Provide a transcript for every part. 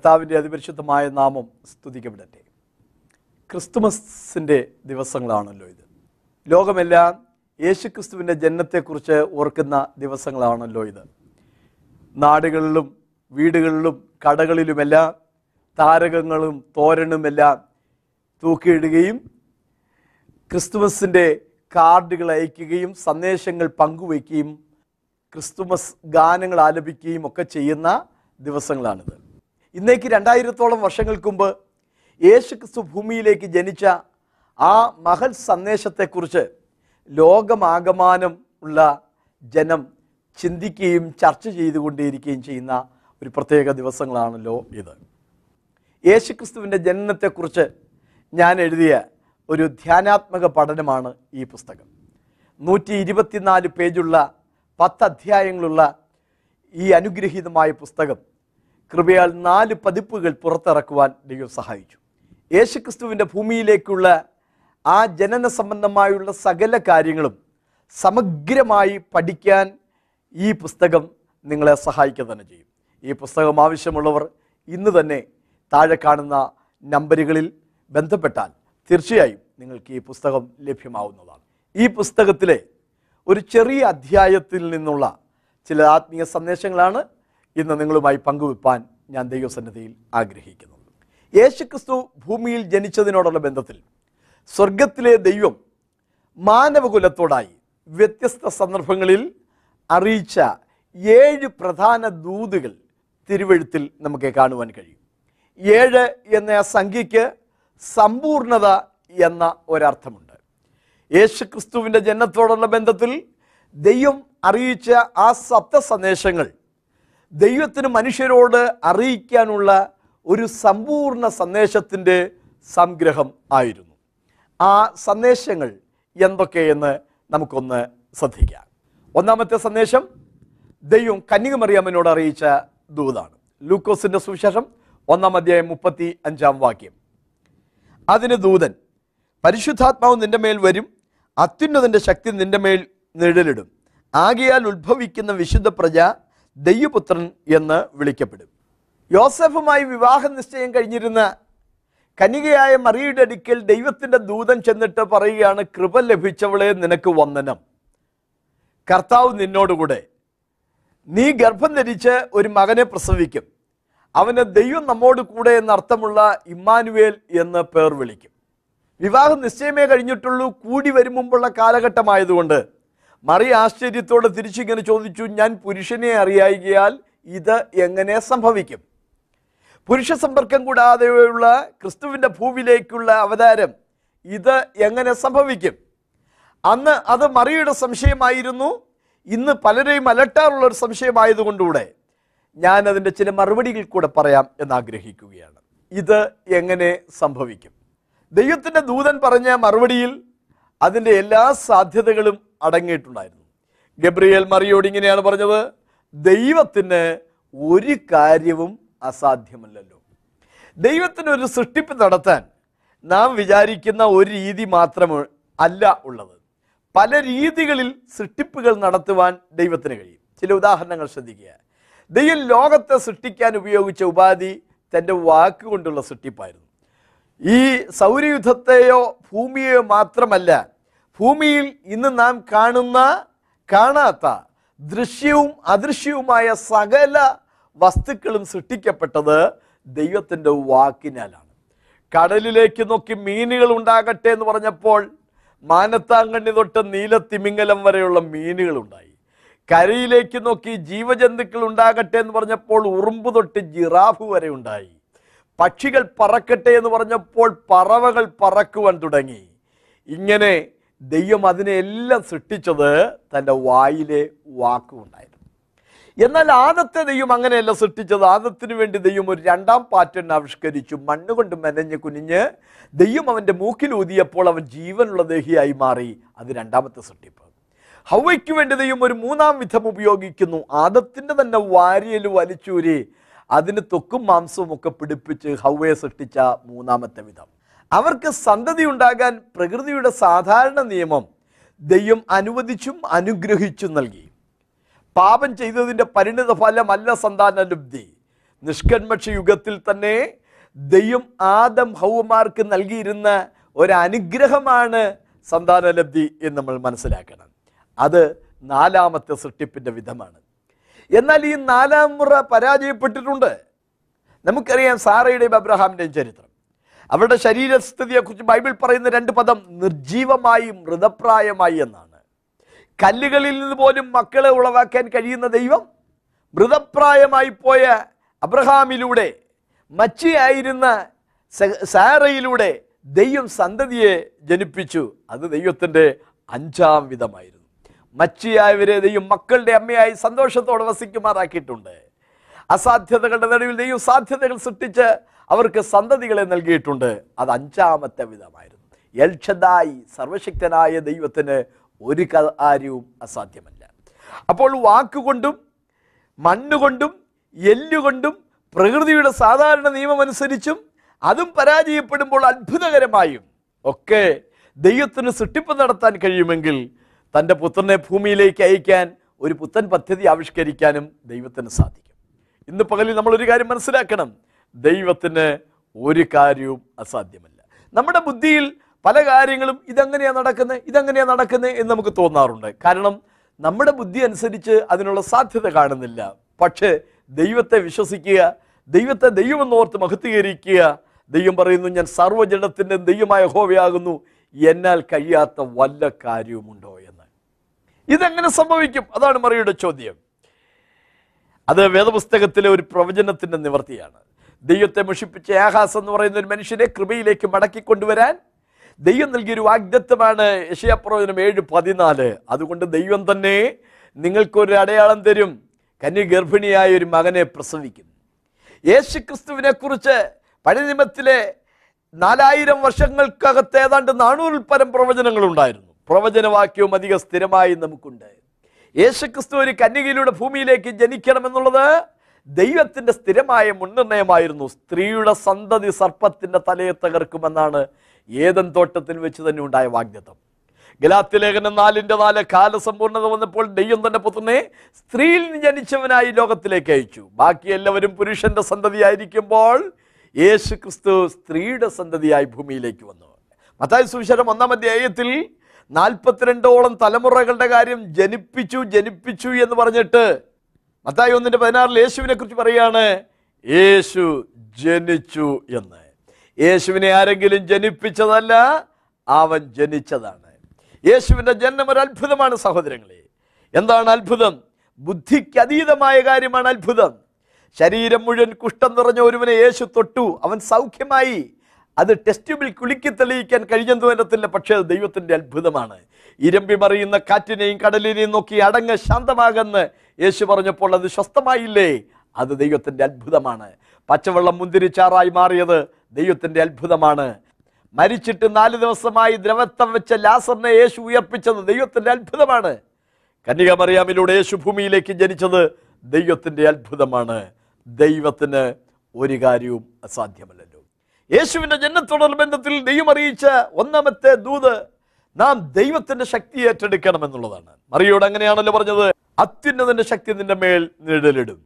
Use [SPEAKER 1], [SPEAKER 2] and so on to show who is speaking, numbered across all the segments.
[SPEAKER 1] കർത്താവിന്റെ അതിപരിശുദ്ധമായ നാമം സ്തുതിക്കപ്പെടട്ടെ. ക്രിസ്തുമസിന്റെ ദിവസങ്ങളാണല്ലോ ഇത്. ലോകമെല്ലാം യേശുക്രിസ്തുവിന്റെ ജനനത്തെക്കുറിച്ച് ഓർക്കുന്ന ദിവസങ്ങളാണല്ലോ ഇത്. നാടുകളിലും വീടുകളിലും കടകളിലുമെല്ലാം താരകങ്ങളും തോരണുമെല്ലാം തൂക്കിയിടുകയും ക്രിസ്തുമസിന്റെ കാർഡുകൾ അയക്കുകയും സന്ദേശങ്ങൾ പങ്കുവയ്ക്കുകയും ക്രിസ്തുമസ് ഗാനങ്ങൾ ആലപിക്കുകയും ഒക്കെ ചെയ്യുന്ന ദിവസങ്ങളാണിത്. ഇന്നേക്ക് രണ്ടായിരത്തോളം വർഷങ്ങൾക്ക് മുമ്പ് യേശു ക്രിസ്തു ഭൂമിയിലേക്ക് ജനിച്ച ആ മഹൽ സന്ദേശത്തെക്കുറിച്ച് ലോകമാകമാനം ഉള്ള ജനം ചിന്തിക്കുകയും ചർച്ച ചെയ്തുകൊണ്ടേയിരിക്കുകയും ചെയ്യുന്ന ഒരു പ്രത്യേക ദിവസങ്ങളാണല്ലോ ഇത്. യേശുക്രിസ്തുവിന്റെ ജനനത്തെക്കുറിച്ച് ഞാൻ എഴുതിയ ഒരു ധ്യാനാത്മക പഠനമാണ് ഈ പുസ്തകം. നൂറ്റി ഇരുപത്തിനാല് പേജുള്ള പത്ത് അധ്യായങ്ങളുള്ള ഈ അനുഗ്രഹീതമായ പുസ്തകം കൃപയാൽ നാല് പതിപ്പുകൾ പുറത്തിറക്കുവാൻ ദൈവം സഹായിച്ചു. യേശുക്രിസ്തുവിന്റെ ഭൂമിയിലേക്കുള്ള ആ ജനന സംബന്ധമായുള്ള സകല കാര്യങ്ങളും സമഗ്രമായി പഠിക്കാൻ ഈ പുസ്തകം നിങ്ങളെ സഹായിക്കുക തന്നെ ചെയ്യും. ഈ പുസ്തകം ആവശ്യമുള്ളവർ ഇന്ന് തന്നെ താഴെ കാണുന്ന നമ്പറുകളിൽ ബന്ധപ്പെട്ടാൽ തീർച്ചയായും നിങ്ങൾക്ക് ഈ പുസ്തകം ലഭ്യമാവുന്നതാണ്. ഈ പുസ്തകത്തിലെ ഒരു ചെറിയ അധ്യായത്തിൽ നിന്നുള്ള ചില ആത്മീയ സന്ദേശങ്ങളാണ് ഇന്ന് നിങ്ങളുമായി പങ്കുവെപ്പാൻ ഞാൻ ദൈവസന്നിധിയിൽ ആഗ്രഹിക്കുന്നു. യേശുക്രിസ്തു ഭൂമിയിൽ ജനിച്ചതിനോടുള്ള ബന്ധത്തിൽ സ്വർഗത്തിലെ ദൈവം മാനവകുലത്തോടായി വ്യത്യസ്ത സന്ദർഭങ്ങളിൽ അറിയിച്ച ഏഴ് പ്രധാന ദൂതുകൾ തിരുവഴുത്തിൽ നമുക്ക് കാണുവാൻ കഴിയും. ഏഴ് എന്ന സംഖ്യയ്ക്ക് സമ്പൂർണത എന്ന ഒരർത്ഥമുണ്ട്. യേശുക്രിസ്തുവിന്റെ ജനനത്തോടുള്ള ബന്ധത്തിൽ ദൈവം അറിയിച്ച ആ സപ്ത സന്ദേശങ്ങൾ ദൈവത്തിന് മനുഷ്യരോട് അറിയിക്കാനുള്ള ഒരു സമ്പൂർണ സന്ദേശത്തിന്റെ സംഗ്രഹം ആയിരുന്നു. ആ സന്ദേശങ്ങൾ എന്തൊക്കെയെന്ന് നമുക്കൊന്ന് ശ്രദ്ധിക്കാം. ഒന്നാമത്തെ സന്ദേശം ദൈവം കന്യകമറിയാമ്മനോട് അറിയിച്ച ദൂതാണ്. ലൂക്കോസിന്റെ സുവിശേഷം ഒന്നാം അധ്യായം മുപ്പത്തി അഞ്ചാം വാക്യം. അതിന് ദൂതൻ പരിശുദ്ധാത്മാവ് നിന്റെ മേൽ വരും അത്യുന്നതിന്റെ ശക്തി നിന്റെ മേൽ നിഴലിടും. ആകയാൽ ഉത്ഭവിക്കുന്ന വിശുദ്ധ പ്രജ ദൈവപുത്രൻ എന്ന് വിളിക്കപ്പെടും. യോസഫുമായി വിവാഹ നിശ്ചയം കഴിഞ്ഞിരുന്ന കനികയായ മറിയുടെ അടുക്കൽ ദൈവത്തിന്റെ ദൂതൻ ചെന്നിട്ട് പറയുകയാണ് കൃപ ലഭിച്ചവളെ നിനക്ക് വന്ദനം. കർത്താവ് നിന്നോടുകൂടെ. നീ ഗർഭം ധരിച്ച് ഒരു മകനെ പ്രസവിക്കും. അവന് ദൈവം നമ്മോട് കൂടെ എന്നർത്ഥമുള്ള ഇമ്മാനുവേൽ എന്ന് പേർ വിളിക്കും. വിവാഹം നിശ്ചയമേ കഴിഞ്ഞിട്ടുള്ളൂ കൂടി വരും കാലഘട്ടമായതുകൊണ്ട് മറി ആശ്ചര്യത്തോടെ തിരിച്ചിങ്ങനെ ചോദിച്ചു ഞാൻ പുരുഷനെ അറിയായികയാൽ ഇത് എങ്ങനെ സംഭവിക്കും? പുരുഷ സമ്പർക്കം കൂടാതെയുള്ള ക്രിസ്തുവിന്റെ ഭൂവിലേക്കുള്ള അവതാരം ഇത് എങ്ങനെ സംഭവിക്കും? അന്ന് അത് മറിയുടെ സംശയമായിരുന്നു. ഇന്ന് പലരെയും അലട്ടാറുള്ള ഒരു സംശയമായതുകൊണ്ടുകൂടെ ഞാൻ അതിന്റെ ചില മറുപടികൾ കൂടെ പറയാം എന്ന് ആഗ്രഹിക്കുകയാണ് ഇത് എങ്ങനെ സംഭവിക്കും? ദൈവത്തിന്റെ ദൂതൻ പറഞ്ഞ മറുപടിയിൽ അതിന്റെ എല്ലാ സാധ്യതകളും അടങ്ങിയിട്ടുണ്ടായിരുന്നു. ഗബ്രിയേൽ മറിയോട് ഇങ്ങനെയാണ് പറഞ്ഞത് ദൈവത്തിന് ഒരു കാര്യവും അസാധ്യമല്ലല്ലോ. ദൈവത്തിന് ഒരു സൃഷ്ടിപ്പ് നടത്താൻ നാം വിചാരിക്കുന്ന ഒരു രീതി മാത്രമേ അല്ല ഉള്ളത്. പല രീതികളിൽ സൃഷ്ടിപ്പുകൾ നടത്തുവാൻ ദൈവത്തിന് കഴിയും. ചില ഉദാഹരണങ്ങൾ ശ്രദ്ധിക്കുക. ദൈവം ലോകത്തെ സൃഷ്ടിക്കാൻ ഉപയോഗിച്ച ഉപാധി തന്റെ വാക്കുകൊണ്ടുള്ള സൃഷ്ടിപ്പായിരുന്നു. ഈ സൗരയുദ്ധത്തെയോ ഭൂമിയെയോ മാത്രമല്ല ഭൂമിയിൽ ഇന്ന് നാം കാണുന്ന കാണാത്ത ദൃശ്യവും അദൃശ്യവുമായ സകല വസ്തുക്കളും സൃഷ്ടിക്കപ്പെട്ടത് ദൈവത്തിന്റെ വാക്കിനാലാണ്. കടലിലേക്ക് നോക്കി മീനുകൾ ഉണ്ടാകട്ടെ എന്ന് പറഞ്ഞപ്പോൾ മാനത്താങ്കണ്ണി തൊട്ട് നീലത്തിമിംഗലം വരെയുള്ള മീനുകൾ ഉണ്ടായി. കരയിലേക്ക് നോക്കി ജീവജന്തുക്കൾ ഉണ്ടാകട്ടെ എന്ന് പറഞ്ഞപ്പോൾ ഉറുമ്പ് തൊട്ട് ജിറാഫ് വരെ ഉണ്ടായി. പക്ഷികൾ പറക്കട്ടെ എന്ന് പറഞ്ഞപ്പോൾ പറവകൾ പറക്കുവാൻ തുടങ്ങി. ഇങ്ങനെ ദൈവം അതിനെല്ലാം സൃഷ്ടിച്ചത് തന്റെ വായിലെ വാക്കുകൊണ്ടായിരുന്നു എന്നാൽ ആദത്തെ ദൈവം അങ്ങനെയല്ല സൃഷ്ടിച്ചത്. ആദത്തിന് വേണ്ടി ദൈവം ഒരു രണ്ടാം പാറ്റേൺ ആവിഷ്കരിച്ചു. മണ്ണുകൊണ്ട് മെനഞ്ഞ് കുനിഞ്ഞ് ദൈവം അവന്റെ മൂക്കിൽ ഊതിയപ്പോൾ അവൻ ജീവനുള്ള ദേഹിയായി മാറി. അത് രണ്ടാമത്തെ സൃഷ്ടിപ്പ്. ഹവയ്ക്ക് വേണ്ടി ദൈവം ഒരു മൂന്നാം വിധം ഉപയോഗിക്കുന്നു. ആദത്തിന്റെ തന്നെ വാരിയൽ വലിച്ചൂരി അതിന് തൊക്കും മാംസവും ഒക്കെ പിടിപ്പിച്ച് ഹൗവയെ സൃഷ്ടിച്ച മൂന്നാമത്തെ വിധം. അവർക്ക് സന്തതി ഉണ്ടാകാൻ പ്രകൃതിയുടെ സാധാരണ നിയമം ദൈവം അനുവദിച്ചും അനുഗ്രഹിച്ചും നൽകി. പാപം ചെയ്തതിന്റെ പരിണിത ഫലമല്ല സന്താന ലബ്ധി. നിഷ്കന്മക്ഷ യുഗത്തിൽ തന്നെ ദൈവം ആദം ഹൗമാർക്ക് നൽകിയിരുന്ന ഒരനുഗ്രഹമാണ് സന്താനലബ്ധി സന്താന എന്ന് നമ്മൾ മനസ്സിലാക്കണം. അത് നാലാമത്തെ സൃഷ്ടിപ്പിന്റെ വിധമാണ്. എന്നാൽ ഈ നാലാം മുറ പരാജയപ്പെട്ടിട്ടുണ്ട്. നമുക്കറിയാം സാറയുടെയും അബ്രഹാമിന്റെയും ചരിത്രം. അവരുടെ ശരീരസ്ഥിതിയെക്കുറിച്ച് ബൈബിൾ പറയുന്ന രണ്ട് പദം നിർജീവമായി മൃതപ്രായമായി എന്നാണ്. കല്ലുകളിൽ നിന്ന് പോലും മക്കളെ ഉളവാക്കാൻ കഴിയുന്ന ദൈവം മൃതപ്രായമായി പോയ അബ്രഹാമിലൂടെ മച്ചിയായിരുന്ന സാറയിലൂടെ ദൈവം സന്തതിയെ ജനിപ്പിച്ചു. അത് ദൈവത്തിന്റെ അഞ്ചാം വിധമായിരുന്നു. മച്ചിയായവരെ ദൈവം മക്കളുടെ അമ്മയായി സന്തോഷത്തോടെ വസിക്കുമാറാക്കിയിട്ടുണ്ട്. അസാധ്യതകളുടെ നടുവിൽ ദൈവം സാധ്യതകൾ സൃഷ്ടിച്ച് അവർക്ക് സന്തതികളെ നൽകിയിട്ടുണ്ട്. അത് അഞ്ചാമത്തെ വിധമായിരുന്നു. എൽഷദായി സർവശക്തനായ ദൈവത്തിന് ഒരു കാര്യവും അസാധ്യമല്ല. അപ്പോൾ വാക്കുകൊണ്ടും മണ്ണുകൊണ്ടും എല്ലുകൊണ്ടും പ്രകൃതിയുടെ സാധാരണ നിയമം അനുസരിച്ചും അതും പരാജയപ്പെടുമ്പോൾ അത്ഭുതകരമായും ഒക്കെ ദൈവത്തിന് സൃഷ്ടിപ്പ് നടത്താൻ കഴിയുമെങ്കിൽ തന്റെ പുത്രനെ ഭൂമിയിലേക്ക് അയക്കാൻ ഒരു പുത്തൻ പദ്ധതി ആവിഷ്കരിക്കാനും ദൈവത്തിന് സാധിക്കും. ഇന്ന് പകലിൽ നമ്മൾ ഒരു കാര്യം മനസ്സിലാക്കണം. ദൈവത്തിന് ഒരു കാര്യവും അസാധ്യമല്ല. നമ്മുടെ ബുദ്ധിയിൽ പല കാര്യങ്ങളും ഇതെങ്ങനെയാണ് നടക്കുന്നത് ഇതെങ്ങനെയാണ് നടക്കുന്നത് എന്ന് നമുക്ക് തോന്നാറുണ്ട്. കാരണം നമ്മുടെ ബുദ്ധി അനുസരിച്ച് അതിനുള്ള സാധ്യത കാണുന്നില്ല. പക്ഷേ ദൈവത്തെ വിശ്വസിക്കുക ദൈവത്തെ ദൈവമെന്നോർത്ത് മഹത്വീകരിക്കുക ദൈവം പറയുന്നു ഞാൻ സർവജടത്തിന്റെ ദൈവമായ ഹോവയാകുന്നു എന്നാൽ കഴിയാത്ത വല്ല കാര്യവുമുണ്ടോ? ഇതെങ്ങനെ സംഭവിക്കും? അതാണ് മറിയുടെ ചോദ്യം. അത് വേദപുസ്തകത്തിലെ ഒരു പ്രവചനത്തിന്റെ നിവർത്തിയാണ്. ദൈവത്തെ മുഷിപ്പിച്ച ആഹാസ് എന്ന് പറയുന്ന ഒരു മനുഷ്യനെ കൃപയിലേക്ക് മടക്കി കൊണ്ടുവരാൻ ദൈവം നൽകിയൊരു വാഗ്ദത്വമാണ് യശയപ്രവചനം ഏഴ് പതിനാല്. അതുകൊണ്ട് ദൈവം തന്നെ നിങ്ങൾക്കൊരു അടയാളം തരും. കന്യ ഗർഭിണിയായ ഒരു മകനെ പ്രസവിക്കും യേശു ക്രിസ്തുവിനെ കുറിച്ച് പഴയ നിയമത്തിലെ നാലായിരം വർഷങ്ങൾക്കകത്ത് ഏതാണ്ട് നാനൂറിൽ പരം പ്രവചനങ്ങൾ ഉണ്ടായിരുന്നു. പ്രവചനവാക്യവും അധികം സ്ഥിരമായി നമുക്കുണ്ട്. യേശുക്രിസ്തു ഒരു കന്യകയിലൂടെ ഭൂമിയിലേക്ക് ജനിക്കണമെന്നുള്ളത് ദൈവത്തിന്റെ സ്ഥിരമായ മുൻനിർണയമായിരുന്നു സ്ത്രീയുടെ സന്തതി സർപ്പത്തിന്റെ തലയെ തകർക്കുമെന്നാണ് ഏതൻ തോട്ടത്തിൽ വെച്ച് തന്നെ ഉണ്ടായ വാഗ്ദത്തം. ഗലാത്യ ലേഖനം നാലിന്റെ നാല് കാലസമ്പൂർണത വന്നപ്പോൾ ദൈവം തന്നെ പുത്രനെ സ്ത്രീയിൽ ജനിച്ചവനായി ലോകത്തിലേക്ക് അയച്ചു. ബാക്കി എല്ലാവരും പുരുഷന്റെ സന്തതിയായിരിക്കുമ്പോൾ യേശു ക്രിസ്തു സ്ത്രീയുടെ സന്തതിയായി ഭൂമിയിലേക്ക് വന്നു. മത്തായ സുവിശേഷം ഒന്നാം അധ്യായത്തിൽ നാൽപ്പത്തിരണ്ടോളം തലമുറകളുടെ കാര്യം ജനിപ്പിച്ചു ജനിപ്പിച്ചു എന്ന് പറഞ്ഞിട്ട് മത്തായി ഒന്നിന്റെ പതിനാറിൽ യേശുവിനെ കുറിച്ച് പറയാണ് യേശു ജനിച്ചു എന്ന്. യേശുവിനെ ആരെങ്കിലും ജനിപ്പിച്ചതല്ല അവൻ ജനിച്ചതാണ്. യേശുവിന്റെ ജന്മം ഒരു അത്ഭുതമാണ് സഹോദരങ്ങളെ. എന്താണ് അത്ഭുതം? ബുദ്ധിക്ക് അതീതമായ കാര്യമാണ് അത്ഭുതം. ശരീരം മുഴുവൻ കുഷ്ഠം നിറഞ്ഞ ഒരുവനെ യേശു തൊട്ടു. അവൻ സൗഖ്യമായി. അത് ടെസ്റ്റുബിൽ കുലുക്കി തെളിയിക്കാൻ കഴിഞ്ഞെന്ന് വരത്തില്ല പക്ഷേ അത് ദൈവത്തിന്റെ അത്ഭുതമാണ്. ഇരമ്പി മറിയുന്ന കാറ്റിനെയും കടലിനെയും നോക്കി അടങ്ങ് ശാന്തമാകെന്ന് യേശു പറഞ്ഞപ്പോൾ അത് സ്വസ്ഥമായില്ലേ? അത് ദൈവത്തിന്റെ അത്ഭുതമാണ്. പച്ചവെള്ളം മുന്തിരിച്ചാറായി മാറിയത് ദൈവത്തിന്റെ അത്ഭുതമാണ്. മരിച്ചിട്ട് നാല് ദിവസമായി ദ്രവത്വം വെച്ച ലാസറിനെ യേശു ഉയർപ്പിച്ചത് ദൈവത്തിന്റെ അത്ഭുതമാണ്. കന്യക മറിയാമിലൂടെ യേശു ഭൂമിയിലേക്ക് ജനിച്ചത് ദൈവത്തിന്റെ അത്ഭുതമാണ്. ദൈവത്തിന് ഒരു കാര്യവും അസാധ്യമല്ലല്ലോ യേശുവിന്റെ ജന്മത്തോടനുബന്ധത്തിൽ ദൈവം അറിയിച്ച ഒന്നാമത്തെ ദൂത് നാം ദൈവത്തിന്റെ ശക്തി ഏറ്റെടുക്കണം എന്നുള്ളതാണ്. മറിയോട് അങ്ങനെയാണല്ലോ പറഞ്ഞത് അത്യുന്നതിന്റെ ശക്തി നിന്റെ മേൽ നിഴലിടും.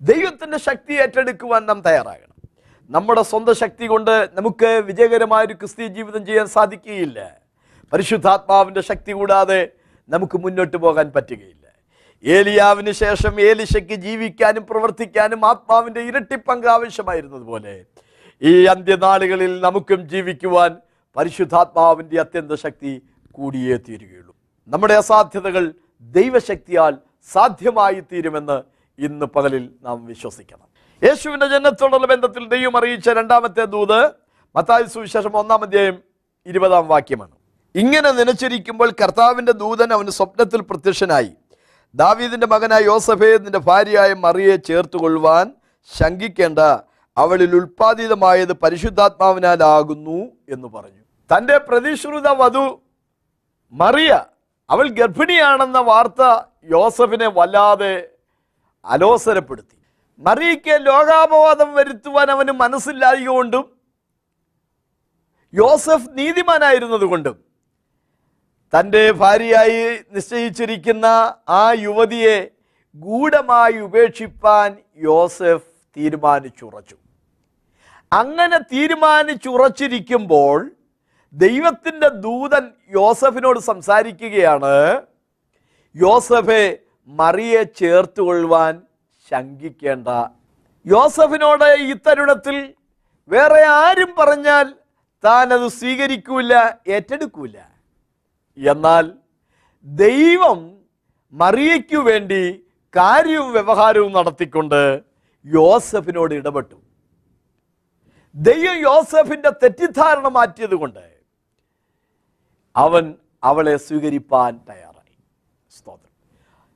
[SPEAKER 1] ദൈവത്തിന്റെ ശക്തി ഏറ്റെടുക്കുവാൻ നാം തയ്യാറാകണം. നമ്മുടെ സ്വന്തം ശക്തി കൊണ്ട് നമുക്ക് വിജയകരമായ ഒരു ക്രിസ്തീയ ജീവിതം ചെയ്യാൻ സാധിക്കുകയില്ല. പരിശുദ്ധാത്മാവിന്റെ ശക്തി കൂടാതെ നമുക്ക് മുന്നോട്ട് പോകാൻ പറ്റുകയില്ല. ഏലിയാവിന് ശേഷം ഏലിശയ്ക്ക് ജീവിക്കാനും പ്രവർത്തിക്കാനും ആത്മാവിന്റെ ഇരട്ടി പങ്ക് ആവശ്യമായിരുന്നതുപോലെ ഈ അന്ത്യനാളുകളിൽ നമുക്കും ജീവിക്കുവാൻ പരിശുദ്ധാത്മാവിന്റെ അത്യന്ത ശക്തി കൂടിയേ തീരുകയുള്ളൂ. നമ്മുടെ അസാധ്യതകൾ ദൈവശക്തിയാൽ സാധ്യമായി തീരുമെന്ന് ഇന്ന് പകലിൽ നാം വിശ്വസിക്കണം. യേശുവിന്റെ ജനത്തോടുള്ള ബന്ധത്തിൽ ദൈവം അറിയിച്ച രണ്ടാമത്തെ ദൂത് മത്തായി സുവിശേഷം ഒന്നാം അധ്യായം ഇരുപതാം വാക്യമാണ്. ഇങ്ങനെ നനച്ചിരിക്കുമ്പോൾ കർത്താവിന്റെ ദൂതൻ അവന് സ്വപ്നത്തിൽ പ്രത്യക്ഷനായി. ദാവീദിന്റെ മകനായ യോസഫേ നിന്റെ ഭാര്യയായ മറിയെ ചേർത്തുകൊള്ളുവാൻ ശങ്കിക്കേണ്ട അവളിൽ ഉൽപ്പാദിതമായത് പരിശുദ്ധാത്മാവിനാലാകുന്നു എന്ന് പറഞ്ഞു. തന്റെ പ്രതിശ്രുത വധു മറിയ അവൾ ഗർഭിണിയാണെന്ന വാർത്ത യോസഫിനെ വല്ലാതെ അലോസരപ്പെടുത്തി. മറിയയ്ക്ക് ലോകാപവാദം വരുത്തുവാൻ അവന് മനസ്സില്ലായതുകൊണ്ടും യോസഫ് നീതിമാനായിരുന്നതുകൊണ്ടും തന്റെ ഭാര്യയായി നിശ്ചയിച്ചിരിക്കുന്ന ആ യുവതിയെ ഗൂഢമായി ഉപേക്ഷിപ്പാൻ യോസഫ് തീരുമാനിച്ചുറച്ചു. അങ്ങനെ തീരുമാനിച്ചുറച്ചിരിക്കുമ്പോൾ ദൈവത്തിന്റെ ദൂതൻ യോസഫിനോട് സംസാരിക്കുകയാണ് യോസഫെ മറിയെ ചേർത്തുകൊള്ളുവാൻ ശങ്കിക്കേണ്ട. യോസഫിനോട് ഈ തരുണത്തിൽ വേറെ ആരും പറഞ്ഞാൽ താൻ അത് സ്വീകരിക്കൂല ഏറ്റെടുക്കൂല. എന്നാൽ ദൈവം മറിയയ്ക്കു വേണ്ടി കാര്യവും വ്യവഹാരവും നടത്തിക്കൊണ്ട് യോസഫിനോട് ഇടപെട്ടു. ദൈവം യോസഫിന്റെ തെറ്റിദ്ധാരണ മാറ്റിയത് കൊണ്ട് അവൻ അവളെ സ്വീകരിപ്പാൻ തയ്യാറായി. സ്തോത്രം.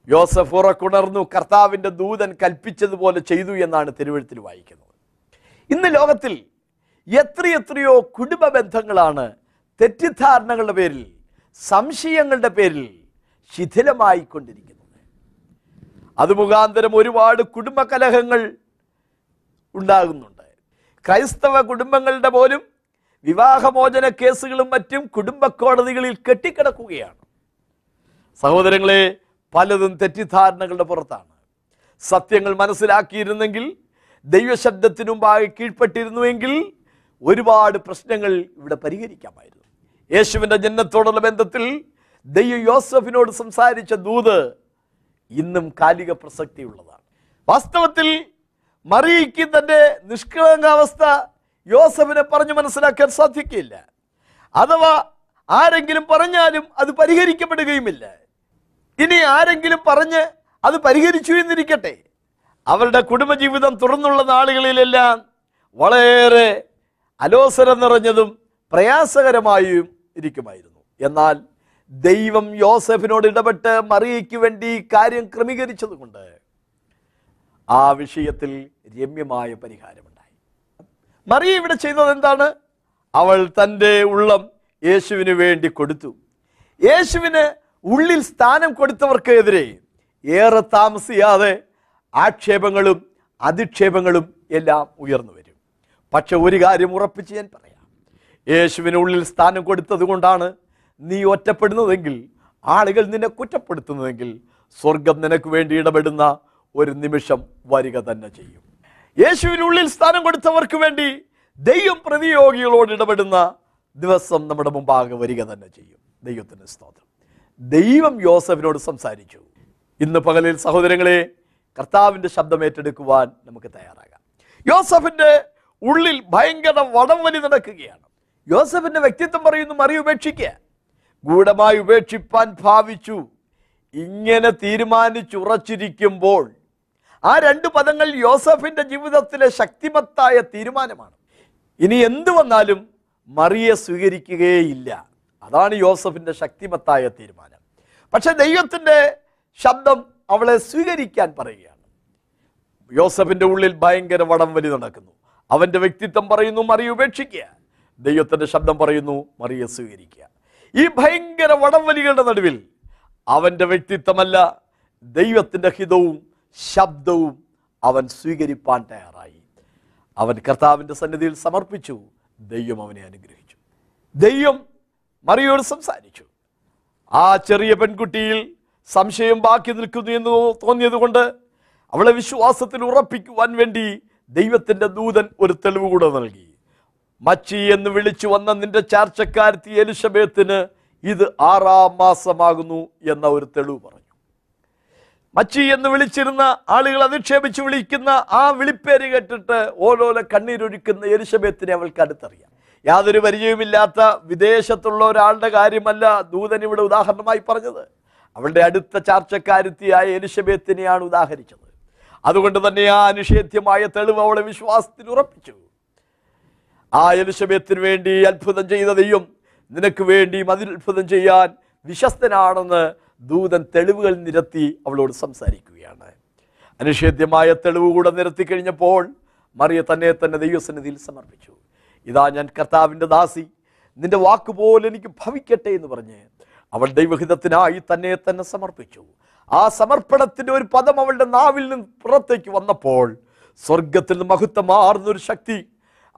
[SPEAKER 1] യോസഫ് ഉറക്കുണർന്നു കർത്താവിന്റെ ദൂതൻ കൽപ്പിച്ചതുപോലെ ചെയ്തു എന്നാണ് തിരുവഴുത്തിൽ വായിക്കുന്നത്. ഇന്ന് ലോകത്തിൽ എത്രയെത്രയോ കുടുംബ ബന്ധങ്ങളാണ് തെറ്റിദ്ധാരണകളുടെ പേരിൽ സംശയങ്ങളുടെ പേരിൽ ശിഥിലമായിക്കൊണ്ടിരിക്കുന്നത്. അത് മുഖാന്തരം ഒരുപാട് കുടുംബകലഹങ്ങൾ ഉണ്ടാകുന്നുണ്ട് ക്രൈസ്തവ കുടുംബങ്ങളുടെ പോലും വിവാഹമോചന കേസുകളും മറ്റും കുടുംബ കോടതികളിൽ കെട്ടിക്കിടക്കുകയാണ്. സഹോദരങ്ങളെ പലതും തെറ്റിദ്ധാരണകളുടെ പുറത്താണ്. സത്യങ്ങൾ മനസ്സിലാക്കിയിരുന്നെങ്കിൽ ദൈവശബ്ദത്തിനു മുമ്പാകെ കീഴ്പ്പെട്ടിരുന്നുവെങ്കിൽ ഒരുപാട് പ്രശ്നങ്ങൾ ഇവിടെ പരിഹരിക്കാമായിരുന്നു. യേശുവിന്റെ ജന്മത്തോടുള്ള ബന്ധത്തിൽ ദൈവ യോസഫിനോട് സംസാരിച്ച ദൂത് ഇന്നും കാലിക പ്രസക്തിയുള്ളതാണ്. വാസ്തവത്തിൽ മറിയയ്ക്ക് തന്റെ നിഷ്കളങ്കാവസ്ഥ യോസഫിനെ പറഞ്ഞു മനസ്സിലാക്കാൻ സാധിക്കില്ല. അഥവാ ആരെങ്കിലും പറഞ്ഞാലും അത് പരിഹരിക്കപ്പെടുകയുമില്ല. ഇനി ആരെങ്കിലും പറഞ്ഞ് അത് പരിഹരിച്ചു എന്നിരിക്കട്ടെ. അവരുടെ കുടുംബജീവിതം തുറന്നുള്ള നാളുകളിലെല്ലാം വളരെ അലോസരം നിറഞ്ഞതും പ്രയാസകരമായും ഇരിക്കുമായിരുന്നു. എന്നാൽ ദൈവം യോസഫിനോട് ഇടപെട്ട് മറിയയ്ക്ക് വേണ്ടി കാര്യം ക്രമീകരിച്ചതുകൊണ്ട് ആ വിഷയത്തിൽ രമ്യമായ പരിഹാരമുണ്ടായി. മറിയ ഇവിടെ ചെയ്തത് എന്താണ്? അവൾ തന്റെ ഉള്ളം യേശുവിന് വേണ്ടി കൊടുത്തു. യേശുവിന് ഉള്ളിൽ സ്ഥാനം കൊടുത്തവർക്കെതിരെ ഏറെ താമസിയാതെ ആക്ഷേപങ്ങളും അധിക്ഷേപങ്ങളും എല്ലാം ഉയർന്നു വരും. പക്ഷെ ഒരു കാര്യം ഉറപ്പിച്ച് ഞാൻ പറയാം. യേശുവിന് ഉള്ളിൽ സ്ഥാനം കൊടുത്തത് കൊണ്ടാണ് നീ ഒറ്റപ്പെടുന്നതെങ്കിൽ ആളുകൾ നിന്നെ കുറ്റപ്പെടുത്തുന്നതെങ്കിൽ സ്വർഗം നിനക്ക് വേണ്ടി ഇടപെടുന്ന ഒരു നിമിഷം വരിക തന്നെ ചെയ്യും. യേശുവിനുള്ളിൽ സ്ഥാനം കൊടുത്തവർക്ക് വേണ്ടി ദൈവം പ്രതിയോഗികളോട് ഇടപെടുന്ന ദിവസം നമ്മുടെ മുമ്പാകെ വരിക തന്നെ ചെയ്യും. ദൈവത്തിന്റെ സ്തോത്രം. ദൈവം യോസഫിനോട് സംസാരിച്ചു. ഇന്ന് പകലിൽ സഹോദരങ്ങളെ കർത്താവിന്റെ ശബ്ദം ഏറ്റെടുക്കുവാൻ നമുക്ക് തയ്യാറാകാം. യോസഫിന്റെ ഉള്ളിൽ ഭയങ്കര വടംവലി നടക്കുകയാണ്. യോസഫിന്റെ വ്യക്തിത്വം പറയുന്നു മറി ഉപേക്ഷിക്കുക ഗൂഢമായി ഉപേക്ഷിപ്പാൻ ഭാവിച്ചു. ഇങ്ങനെ തീരുമാനിച്ചുറച്ചിരിക്കുമ്പോൾ ആ രണ്ട് പദങ്ങൾ യോസഫിന്റെ ജീവിതത്തിലെ ശക്തിമത്തായ തീരുമാനമാണ്. ഇനി എന്തു വന്നാലും മറിയെ സ്വീകരിക്കുകയില്ല അതാണ് യോസഫിന്റെ ശക്തിമത്തായ തീരുമാനം. പക്ഷെ ദൈവത്തിന്റെ ശബ്ദം അവളെ സ്വീകരിക്കാൻ പറയുകയാണ്. യോസഫിന്റെ ഉള്ളിൽ ഭയങ്കര വടംവലി നടക്കുന്നു. അവന്റെ വ്യക്തിത്വം പറയുന്നു മറിയെ ഉപേക്ഷിക്കുക. ദൈവത്തിന്റെ ശബ്ദം പറയുന്നു മറിയെ സ്വീകരിക്കുക. ഈ ഭയങ്കര വടംവലികളുടെ നടുവിൽ അവന്റെ വ്യക്തിത്വമല്ല ദൈവത്തിന്റെ ഹിതവും ശബ്ദവും അവൻ സ്വീകരിപ്പാൻ തയ്യാറായി. അവൻ കർത്താവിന്റെ സന്നിധിയിൽ സമർപ്പിച്ചു ദൈവം അവനെ അനുഗ്രഹിച്ചു. ദൈവം മറിയോട് സംസാരിച്ചു. ആ ചെറിയ പെൺകുട്ടിയിൽ സംശയം ബാക്കി നിൽക്കുന്നു എന്ന് തോന്നിയതുകൊണ്ട് അവളെ വിശ്വാസത്തിൽ ഉറപ്പിക്കുവാൻ വേണ്ടി ദൈവത്തിന്റെ ദൂതൻ ഒരു തെളിവ് കൂടെ നൽകി. മച്ചി എന്ന് വിളിച്ചു വന്ന നിന്റെ ചാർച്ചക്കാരത്തി എലിസബത്തിന് ഇത് ആറാം മാസമാകുന്നു എന്ന ഒരു തെളിവ് പറഞ്ഞു. മച്ചി എന്ന് വിളിച്ചിരുന്ന ആളുകൾ അധിക്ഷേപിച്ച് വിളിക്കുന്ന ആ വിളിപ്പേര് കേട്ടിട്ട് ഓരോരോ കണ്ണീരൊഴുക്കുന്ന എലിസബത്തിനെ അവൾക്ക് അടുത്തറിയാം. യാതൊരു പരിചയവുമില്ലാത്ത വിദേശത്തുള്ള ഒരാളുടെ കാര്യമല്ല ദൂതൻ ഇവിടെ ഉദാഹരണമായി പറഞ്ഞത്. അവളുടെ അടുത്ത ചാർച്ചക്കാരുത്തിയായ എലിസബത്തിനെയാണ് ഉദാഹരിച്ചത്. അതുകൊണ്ട് തന്നെ ആ അനുഷേദ്യമായ തെളിവ് അവളെ വിശ്വാസത്തിൽ ഉറപ്പിച്ചു. ആ എലിസബത്തിന് വേണ്ടി അത്ഭുതം ചെയ്ത നിനക്ക് വേണ്ടി മതിലത്ഭുതം ചെയ്യാൻ വിശ്വസ്തനാണെന്ന് ദൂതൻ തെളിവുകൾ നിരത്തി അവളോട് സംസാരിക്കുകയാണ്. അനിഷേധ്യമായ തെളിവ് കൂടെ നിരത്തി കഴിഞ്ഞപ്പോൾ മറിയ തന്നെ തന്നെ ദൈവസന്നിധിയിൽ സമർപ്പിച്ചു. ഇതാ ഞാൻ കർത്താവിന്റെ ദാസി നിന്റെ വാക്കുപോലെ എനിക്ക് ഭവിക്കട്ടെ എന്ന് പറഞ്ഞ് അവൾ ദൈവഹിതത്തിനായി തന്നെ തന്നെ സമർപ്പിച്ചു. ആ സമർപ്പണത്തിന്റെ ഒരു പദം അവളുടെ നാവിൽ നിന്ന് പുറത്തേക്ക് വന്നപ്പോൾ സ്വർഗത്തിൽ നിന്ന് മഹത്വമാർന്ന ഒരു ശക്തി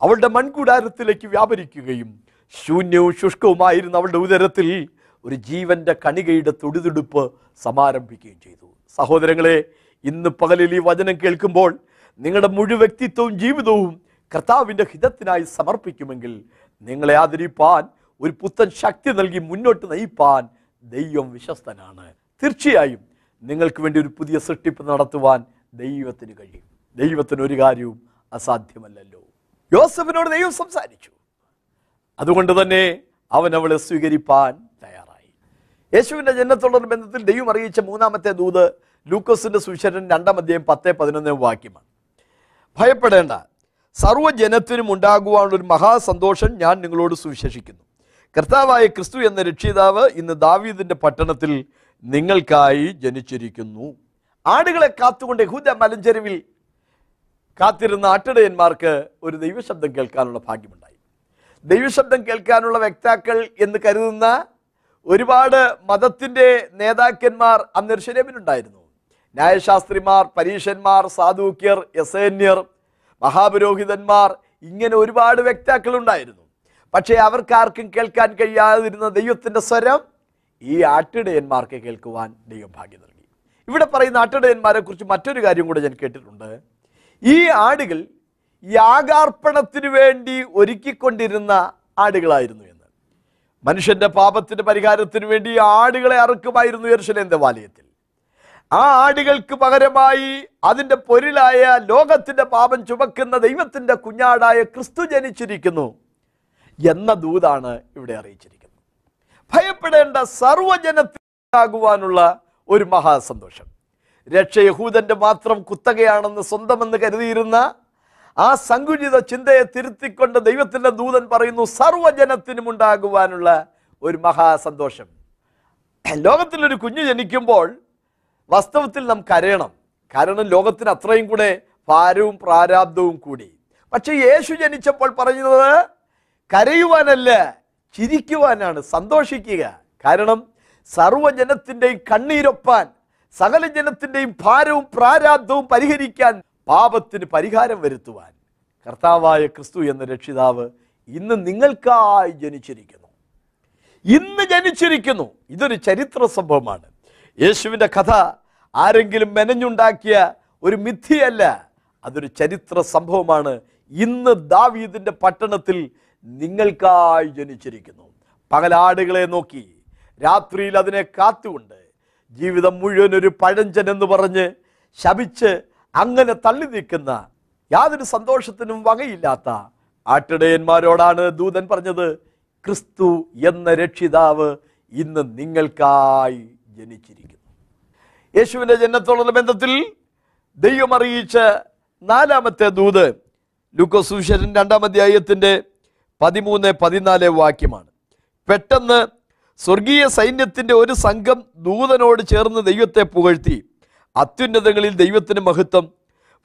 [SPEAKER 1] അവളുടെ മൺകൂടാരത്തിലേക്ക് വ്യാപരിക്കുകയും ശൂന്യവും ശുഷ്കവുമായിരുന്ന അവളുടെ ഉദരത്തിൽ ഒരു ജീവന്റെ കണികയുടെ തൊടുതുടുപ്പ് സമാരംഭിക്കുകയും ചെയ്തു. സഹോദരങ്ങളെ ഇന്ന് പകലിൽ ഈ വചനം കേൾക്കുമ്പോൾ നിങ്ങളുടെ മുഴുവൻ വ്യക്തിത്വവും ജീവിതവും കർത്താവിന്റെ ഹിതത്തിനായി സമർപ്പിക്കുമെങ്കിൽ നിങ്ങളെ ആദരിപ്പാൻ ഒരു പുത്തൻ ശക്തി നൽകി മുന്നോട്ട് നയിപ്പാൻ ദൈവം വിശ്വസ്തനാണ്. തീർച്ചയായും നിങ്ങൾക്ക് വേണ്ടി ഒരു പുതിയ സൃഷ്ടിപ്പ് നടത്തുവാൻ ദൈവത്തിന് കഴിയും. ദൈവത്തിന് ഒരു കാര്യവും അസാധ്യമല്ലല്ലോ. യോസഫിനോട് ദൈവം സംസാരിച്ചു. അതുകൊണ്ട് തന്നെ അവൻ അവളെ സ്വീകരിപ്പാൻ തയ്യാറായി. യേശുവിന്റെ ജനനത്തോടുള്ള ബന്ധത്തിൽ ദൈവം അറിയിച്ച മൂന്നാമത്തെ ദൂത് ലൂക്കോസിന്റെ സുശരൻ രണ്ടാം അധ്യായം പത്ത് പതിനൊന്ന് വാക്യമാണ്. ഭയപ്പെടേണ്ട. സർവജനത്തിനും ഉണ്ടാകുവാനുള്ള ഒരു മഹാസന്തോഷം ഞാൻ നിങ്ങളോട് സുവിശേഷിക്കുന്നു. കർത്താവായ ക്രിസ്തു എന്ന രക്ഷിതാവ് ഇന്ന് ദാവീദിന്റെ പട്ടണത്തിൽ നിങ്ങൾക്കായി ജനിച്ചിരിക്കുന്നു. ആടുകളെ കാത്തുകൊണ്ട് യഹൂദ മലഞ്ചെരുവിൽ കാത്തിരുന്ന ആട്ടിടയന്മാർക്ക് ഒരു ദൈവശബ്ദം കേൾക്കാനുള്ള ഭാഗ്യമുണ്ടായി. ദൈവശബ്ദം കേൾക്കാനുള്ള വ്യക്താക്കൾ എന്ന് കരുതുന്ന ഒരുപാട് മതത്തിന്റെ നേതാക്കന്മാർ അന്ന് എർശലേമിലുണ്ടായിരുന്നു ന്യായശാസ്ത്രിമാർ പരീഷന്മാർ സാധൂക്യർ യസേന്യർ മഹാപുരോഹിതന്മാർ ഇങ്ങനെ ഒരുപാട് വ്യക്താക്കൾ ഉണ്ടായിരുന്നു പക്ഷേ അവർക്കാർക്കും കേൾക്കാൻ കഴിയാതിരുന്ന ദൈവത്തിന്റെ സ്വരം ഈ ആട്ടിടയന്മാർക്ക് കേൾക്കുവാൻ ദൈവം ഭാഗ്യം നൽകി. ഇവിടെ പറയുന്ന ആട്ടിടയന്മാരെ കുറിച്ച് മറ്റൊരു കാര്യം കൂടെ ഞാൻ കേട്ടിട്ടുണ്ട്. ഈ ആടുകൾ യാഗാർപ്പണത്തിന് വേണ്ടി ഒരുക്കിക്കൊണ്ടിരുന്ന ആടുകളായിരുന്നു എന്ന്. മനുഷ്യന്റെ പാപത്തിന്റെ പരിഹാരത്തിന് വേണ്ടി ആടുകളെ അറുക്കുമായിരുന്നു യെരുശലേം ദേവാലയത്തിൽ ആ ആടുകൾക്ക് പകരമായി അതിന്റെ പൊരിലായ ലോകത്തിന്റെ പാപം ചുമക്കുന്ന ദൈവത്തിന്റെ കുഞ്ഞാടായ ക്രിസ്തു ജനിച്ചിരിക്കുന്നു എന്ന ദൂതാണ് ഇവിടെ അറിയിച്ചിരിക്കുന്നത്. ഭയപ്പെടേണ്ട സർവജനത്തിനാകുവാനുള്ള ഒരു മഹാസന്തോഷം. രക്ഷ യഹൂദന്റെ മാത്രം കുത്തകയാണെന്ന് സ്വന്തമെന്ന് കരുതിയിരുന്ന ആ സങ്കുചിത ചിന്തയെ തിരുത്തിക്കൊണ്ട് ദൈവത്തിന്റെ ദൂതൻ പറയുന്നു സർവജനത്തിനും ഉണ്ടാകുവാനുള്ള ഒരു മഹാസന്തോഷം. ലോകത്തിലൊരു കുഞ്ഞു ജനിക്കുമ്പോൾ വാസ്തവത്തിൽ നാം കരയണം. കാരണം ലോകത്തിന് അത്രയും കൂടെ ഭാരവും പ്രാരാബ്ദവും കൂടി. പക്ഷെ യേശു ജനിച്ചപ്പോൾ പറയുന്നത് കരയുവാനല്ല ചിരിക്കുവാനാണ്. സന്തോഷിക്കുക. കാരണം സർവജനത്തിന്റെയും കണ്ണീരൊപ്പാൻ സകല ജനത്തിന്റെയും ഭാരവും പ്രാരാബ്ദവും പരിഹരിക്കാൻ പാപത്തിന് പരിഹാരം വരുത്തുവാൻ കർത്താവായ ക്രിസ്തു എന്ന രക്ഷിതാവ് ഇന്ന് നിങ്ങൾക്കായി ജനിച്ചിരിക്കുന്നു. ഇന്ന് ജനിച്ചിരിക്കുന്നു. ഇതൊരു ചരിത്ര സംഭവമാണ്. യേശുവിന്റെ കഥ ആരെങ്കിലും മെനഞ്ഞുണ്ടാക്കിയ ഒരു മിഥിയല്ല അതൊരു ചരിത്ര സംഭവമാണ്. ഇന്ന് ദാവീദിന്റെ പട്ടണത്തിൽ നിങ്ങൾക്കായി ജനിച്ചിരിക്കുന്നു. പകലാടുകളെ നോക്കി രാത്രിയിൽ അതിനെ കാത്തുകൊണ്ട് ജീവിതം മുഴുവൻ ഒരു പഴഞ്ചൻ എന്ന് പറഞ്ഞ് ശപിച്ച് അങ്ങനെ തള്ളി നിൽക്കുന്ന യാതൊരു സന്തോഷത്തിനും വകയില്ലാത്ത ആട്ടിടയന്മാരോടാണ് ദൂതൻ പറഞ്ഞത് ക്രിസ്തു എന്ന രക്ഷിതാവ് ഇന്ന് നിങ്ങൾക്കായി ജനിച്ചിരിക്കുന്നു. യേശുവിന്റെ ജനത്തോടുള്ള ബന്ധത്തിൽ ദൈവം അറിയിച്ച നാലാമത്തെ ദൂത് ലൂക്കോസുശേഷൻ രണ്ടാം അധ്യായത്തിന്റെ പതിമൂന്ന് പതിനാല് വാക്യമാണ്. പെട്ടെന്ന് സ്വർഗീയ സൈന്യത്തിന്റെ ഒരു സംഘം ദൂതനോട് ചേർന്ന് ദൈവത്തെ പുകഴ്ത്തി. അത്യുന്നതങ്ങളിൽ ദൈവത്തിന് മഹത്വം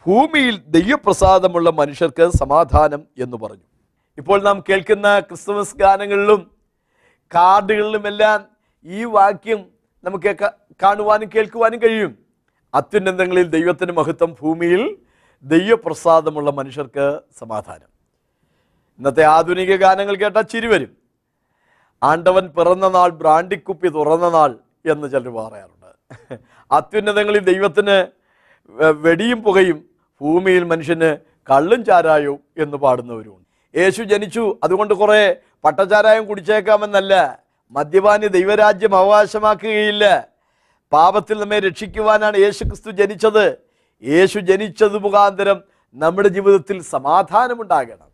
[SPEAKER 1] ഭൂമിയിൽ ദൈവപ്രസാദമുള്ള മനുഷ്യർക്ക് സമാധാനം എന്ന് പറഞ്ഞു. ഇപ്പോൾ നാം കേൾക്കുന്ന ക്രിസ്തുമസ് ഗാനങ്ങളിലും കാർഡുകളിലുമെല്ലാം ഈ വാക്യം നമുക്ക് കാണുവാനും കേൾക്കുവാനും കഴിയും. അത്യുന്നതങ്ങളിൽ ദൈവത്തിന് മഹത്വം ഭൂമിയിൽ ദൈവപ്രസാദമുള്ള മനുഷ്യർക്ക് സമാധാനം. ഇന്നത്തെ ആധുനിക ഗാനങ്ങൾ കേട്ടാൽ ചിരി വരും. ആണ്ടവൻ പിറന്ന നാൾ ബ്രാണ്ടിക്കുപ്പി തുറന്ന നാൾ എന്ന് ചിലർ പറയാറുണ്ട്. അത്യുന്നതങ്ങളിൽ ദൈവത്തിന് വെടിയും പുകയും ഭൂമിയിൽ മനുഷ്യന് കള്ളും ചാരായവും എന്ന് പാടുന്നവരുമുണ്ട്. യേശു ജനിച്ചു അതുകൊണ്ട് കുറേ പട്ടചാരായം കുടിച്ചേക്കാമെന്നല്ല. മദ്യപാനി ദൈവരാജ്യം അവകാശമാക്കുകയില്ല. പാപത്തിൽ നമ്മെ രക്ഷിക്കുവാനാണ് യേശു ക്രിസ്തു ജനിച്ചത്. യേശു ജനിച്ചത് മുഖാന്തരം നമ്മുടെ ജീവിതത്തിൽ സമാധാനമുണ്ടാകണം.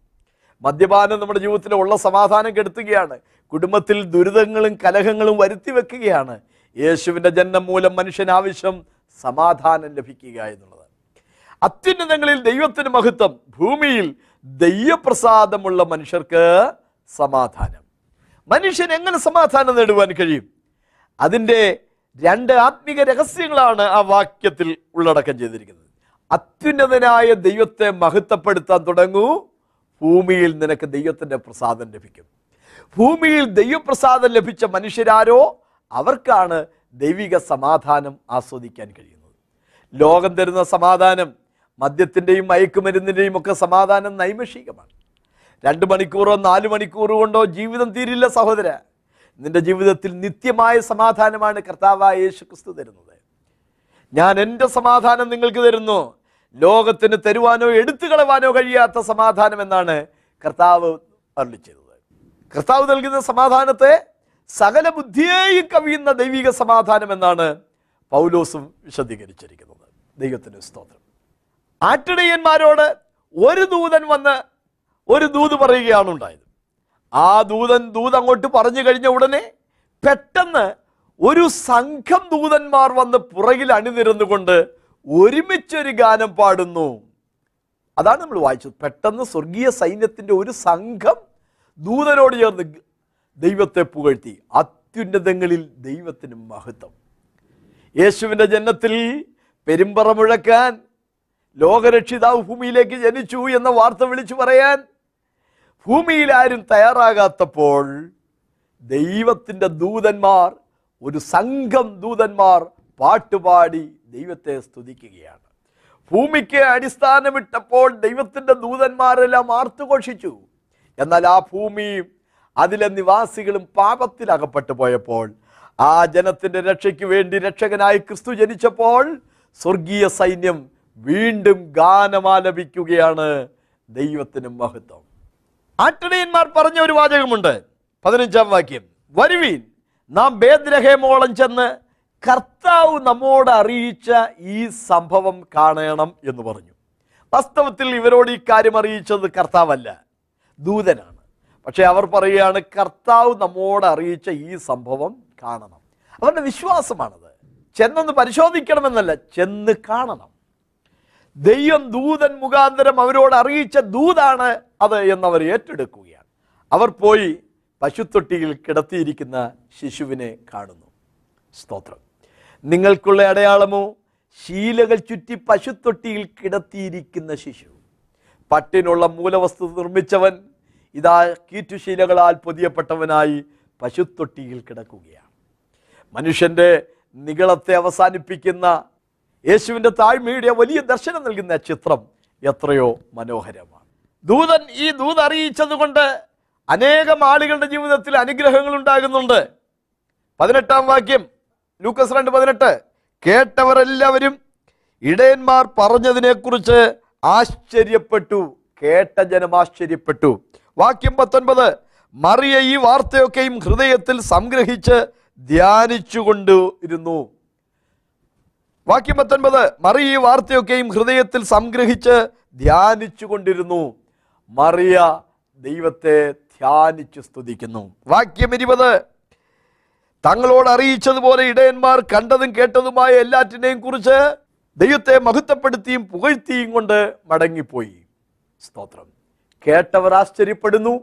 [SPEAKER 1] മദ്യപാനം നമ്മുടെ ജീവിതത്തിൽ ഉള്ള സമാധാനം കെടുത്തുകയാണ്. കുടുംബത്തിൽ ദുരിതങ്ങളും കലഹങ്ങളും വരുത്തി വെക്കുകയാണ്. യേശുവിന്റെ ജന്മം മൂലം മനുഷ്യന് ആവശ്യം സമാധാനം ലഭിക്കുക എന്നുള്ളത് അത്യുന്നതങ്ങളിൽ ദൈവത്തിന് മഹത്വം ഭൂമിയിൽ ദൈവപ്രസാദമുള്ള മനുഷ്യർക്ക് സമാധാനം. മനുഷ്യൻ എങ്ങനെ സമാധാനം നേടുവാൻ കഴിയും? അതിന്റെ രണ്ട് ആത്മീക രഹസ്യങ്ങളാണ് ആ വാക്യത്തിൽ ഉള്ളടക്കം ചെയ്തിരിക്കുന്നത്. അത്യുന്നതനായ ദൈവത്തെ മഹത്വപ്പെടുത്താൻ തുടങ്ങൂ. ഭൂമിയിൽ നിനക്ക് ദൈവത്തിന്റെ പ്രസാദം ലഭിക്കും. ഭൂമിയിൽ ദൈവപ്രസാദം ലഭിച്ച മനുഷ്യരാരോ അവർക്കാണ് ദൈവിക സമാധാനം ആസ്വദിക്കാൻ കഴിയുന്നത്. ലോകം തരുന്ന സമാധാനം മദ്യത്തിന്റെയും മയക്കുമരുന്നിന്റെയും ഒക്കെ സമാധാനം നൈമിഷികമാണ്. രണ്ട് മണിക്കൂറോ നാല് മണിക്കൂറോ കൊണ്ടോ ജീവിതം തീരില്ല സഹോദര. നിന്റെ ജീവിതത്തിൽ നിത്യമായ സമാധാനമാണ് കർത്താവായ യേശു ക്രിസ്തു തരുന്നത്. ഞാൻ എന്റെ സമാധാനം നിങ്ങൾക്ക് തരുന്നു. ലോകത്തിന് തരുവാനോ എടുത്തു കളവാനോ കഴിയാത്ത സമാധാനം എന്നാണ് കർത്താവ് അരുളി കർത്താവ് നൽകുന്ന സമാധാനത്തെ സകല ബുദ്ധിയെയും കവിയുന്ന ദൈവിക സമാധാനം എന്നാണ് പൗലോസും വിശദീകരിച്ചിരിക്കുന്നത്. ദൈവത്തിന് സ്തോത്രം. ആട്ടിടയന്മാരോട് ഒരു ദൂതൻ വന്ന് ഒരു ദൂത് പറയുകയാണ് ഉണ്ടായത്. ആ ദൂതൻ ദൂത് അങ്ങോട്ട് പറഞ്ഞു കഴിഞ്ഞ ഉടനെ പെട്ടെന്ന് ഒരു സംഘം ദൂതന്മാർ വന്ന് പുറകിൽ അണിനിരന്നുകൊണ്ട് ഒരുമിച്ചൊരു ഗാനം പാടുന്നു. അതാണ് നമ്മൾ വായിച്ചത്. പെട്ടെന്ന് സ്വർഗീയ സൈന്യത്തിന്റെ ഒരു സംഘം ദൂതനോട് ചേർന്ന് ദൈവത്തെ പുകഴ്ത്തി. അത്യുന്നതങ്ങളിൽ ദൈവത്തിന് മഹത്വം. യേശുവിന്റെ ജന്മത്തിൽ പെരുമ്പറ മുഴക്കാൻ ലോകരക്ഷിതാവ് ഭൂമിയിലേക്ക് ജനിച്ചു എന്ന വാർത്ത വിളിച്ചു പറയാൻ ഭൂമിയിൽ ആരും തയ്യാറാകാത്തപ്പോൾ ദൈവത്തിന്റെ ദൂതന്മാർ ഒരു സംഘം ദൂതന്മാർ പാട്ടുപാടി ദൈവത്തെ സ്തുതിക്കുകയാണ്. ഭൂമിക്ക് അടിസ്ഥാനമിട്ടപ്പോൾ ദൈവത്തിന്റെ ദൂതന്മാരെല്ലാം ആർത്തുഘോഷിച്ചു. എന്നാൽ ആ ഭൂമിയും അതിലെ നിവാസികളും പാപത്തിൽ അകപ്പെട്ടു പോയപ്പോൾ ആ ജനത്തിന്റെ രക്ഷയ്ക്ക് വേണ്ടി രക്ഷകനായി ക്രിസ്തു ജനിച്ചപ്പോൾ സ്വർഗീയ സൈന്യം വീണ്ടും ഗാനമാലപിക്കുകയാണ് ദൈവത്തിന് മഹത്വം. ആട്ടിടയന്മാർ പറഞ്ഞ ഒരു വാചകമുണ്ട്. പതിനഞ്ചാം വാക്യം. വരുവീൻ നാം ബേദ്രഹേമോളം ചെന്ന് കർത്താവ് നമ്മോട് അറിയിച്ച ഈ സംഭവം കാണണം എന്ന് പറഞ്ഞു. വാസ്തവത്തിൽ ഇവരോട് ഈ കാര്യം അറിയിച്ചത് കർത്താവല്ല ദൂതനാണ്. പക്ഷേ അവർ പറയുകയാണ് കർത്താവ് നമ്മോട് അറിയിച്ച ഈ സംഭവം കാണണം. അവരുടെ വിശ്വാസമാണത്. ചെന്നൊന്ന് പരിശോധിക്കണമെന്നല്ല ചെന്ന് കാണണം. ദൈവം ദൂതൻ മുഖാന്തരം അവരോട് അറിയിച്ച ദൂതാണ് അത് എന്നവർ ഏറ്റെടുക്കുകയാണ്. അവർ പോയി പശുത്തൊട്ടിയിൽ കിടത്തിയിരിക്കുന്ന ശിശുവിനെ കാണുന്നു. സ്തോത്രം. നിങ്ങൾക്കുള്ള അടയാളമോ? ശീലകൾ ചുറ്റി പശുത്തൊട്ടിയിൽ കിടത്തിയിരിക്കുന്ന ശിശു. പട്ടിനുള്ള മൂലവസ്തു നിർമ്മിച്ചവൻ ഇതാ കീറ്റുശീലകളാൽ പൊതിയപ്പെട്ടവനായി പശുത്തൊട്ടിയിൽ കിടക്കുകയാണ്. മനുഷ്യന്റെ നികളത്തെ അവസാനിപ്പിക്കുന്ന യേശുവിന്റെ താഴ്മയുടെ വലിയ ദർശനം നൽകുന്ന ചിത്രം എത്രയോ മനോഹരമാണ്. ദൂതൻ ഈ ദൂത് അറിയിച്ചതുകൊണ്ട് അനേകം ആളുകളുടെ ജീവിതത്തിൽ അനുഗ്രഹങ്ങൾ ഉണ്ടാകുന്നുണ്ട്. പതിനെട്ടാം വാക്യം ലൂക്കസ് രണ്ട് പതിനെട്ട്. കേട്ടവരെല്ലാവരും ഇടയന്മാർ പറഞ്ഞതിനെക്കുറിച്ച് ആശ്ചര്യപ്പെട്ടു. കേട്ട ജനം ആശ്ചര്യപ്പെട്ടു. വാക്യം പത്തൊൻപത്. മറിയ ഈ വാർത്തയൊക്കെയും ഹൃദയത്തിൽ സംഗ്രഹിച്ച് ധ്യാനിച്ചുകൊണ്ട് ഇരുന്നു. വാക്യം പത്തൊൻപത്. മറിയ ഈ വാർത്തയൊക്കെയും ഹൃദയത്തിൽ സംഗ്രഹിച്ച് ധ്യാനിച്ചുകൊണ്ടിരുന്നു. മറിയ ദൈവത്തെ ധ്യാനിച്ചു സ്തുതിക്കുന്നു. വാക്യം ഇരുപത്. തങ്ങളോട് അറിയിച്ചതുപോലെ ഇടയന്മാർ കണ്ടതും കേട്ടതുമായ എല്ലാറ്റിനെയും കുറിച്ച് ദൈവത്തെ മഹത്വപ്പെടുത്തിയും പുകഴ്ത്തിയും കൊണ്ട് മടങ്ങിപ്പോയി. സ്തോത്രം. കേട്ടവർ ആശ്ചര്യപ്പെടുന്നു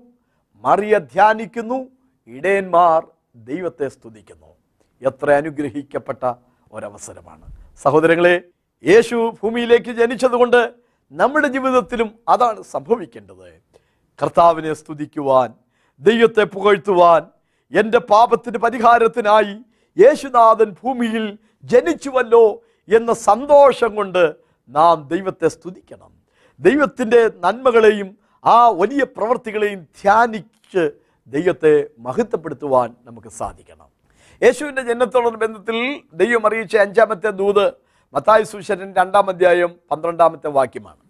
[SPEAKER 1] മറിയ ധ്യാനിക്കുന്നു ഇടയന്മാർ ദൈവത്തെ സ്തുതിക്കുന്നു. എത്ര അനുഗ്രഹിക്കപ്പെട്ട ഒരവസരമാണ്. സഹോദരങ്ങളെ യേശു ഭൂമിയിലേക്ക് ജനിച്ചതുകൊണ്ട് നമ്മുടെ ജീവിതത്തിലും അതാണ് സംഭവിക്കേണ്ടത്. കർത്താവിനെ സ്തുതിക്കുവാൻ ദൈവത്തെ പുകഴ്ത്തുവാൻ എന്റെ പാപത്തിന് പരിഹാരത്തിനായി യേശുനാഥൻ ഭൂമിയിൽ ജനിച്ചുവല്ലോ എന്ന സന്തോഷം കൊണ്ട് നാം ദൈവത്തെ സ്തുതിക്കണം. ദൈവത്തിന്റെ നന്മകളെയും ആ വലിയ പ്രവൃത്തികളെയും ധ്യാനിച്ച് ദൈവത്തെ മഹത്വപ്പെടുത്തുവാൻ നമുക്ക് സാധിക്കണം. യേശുവിന്റെ ജനത്തോടൊരു ബന്ധത്തിൽ ദൈവം അറിയിച്ച അഞ്ചാമത്തെ ദൂത് മത്തായി സുശരൻ രണ്ടാം അധ്യായം പന്ത്രണ്ടാമത്തെ വാക്യമാണ്.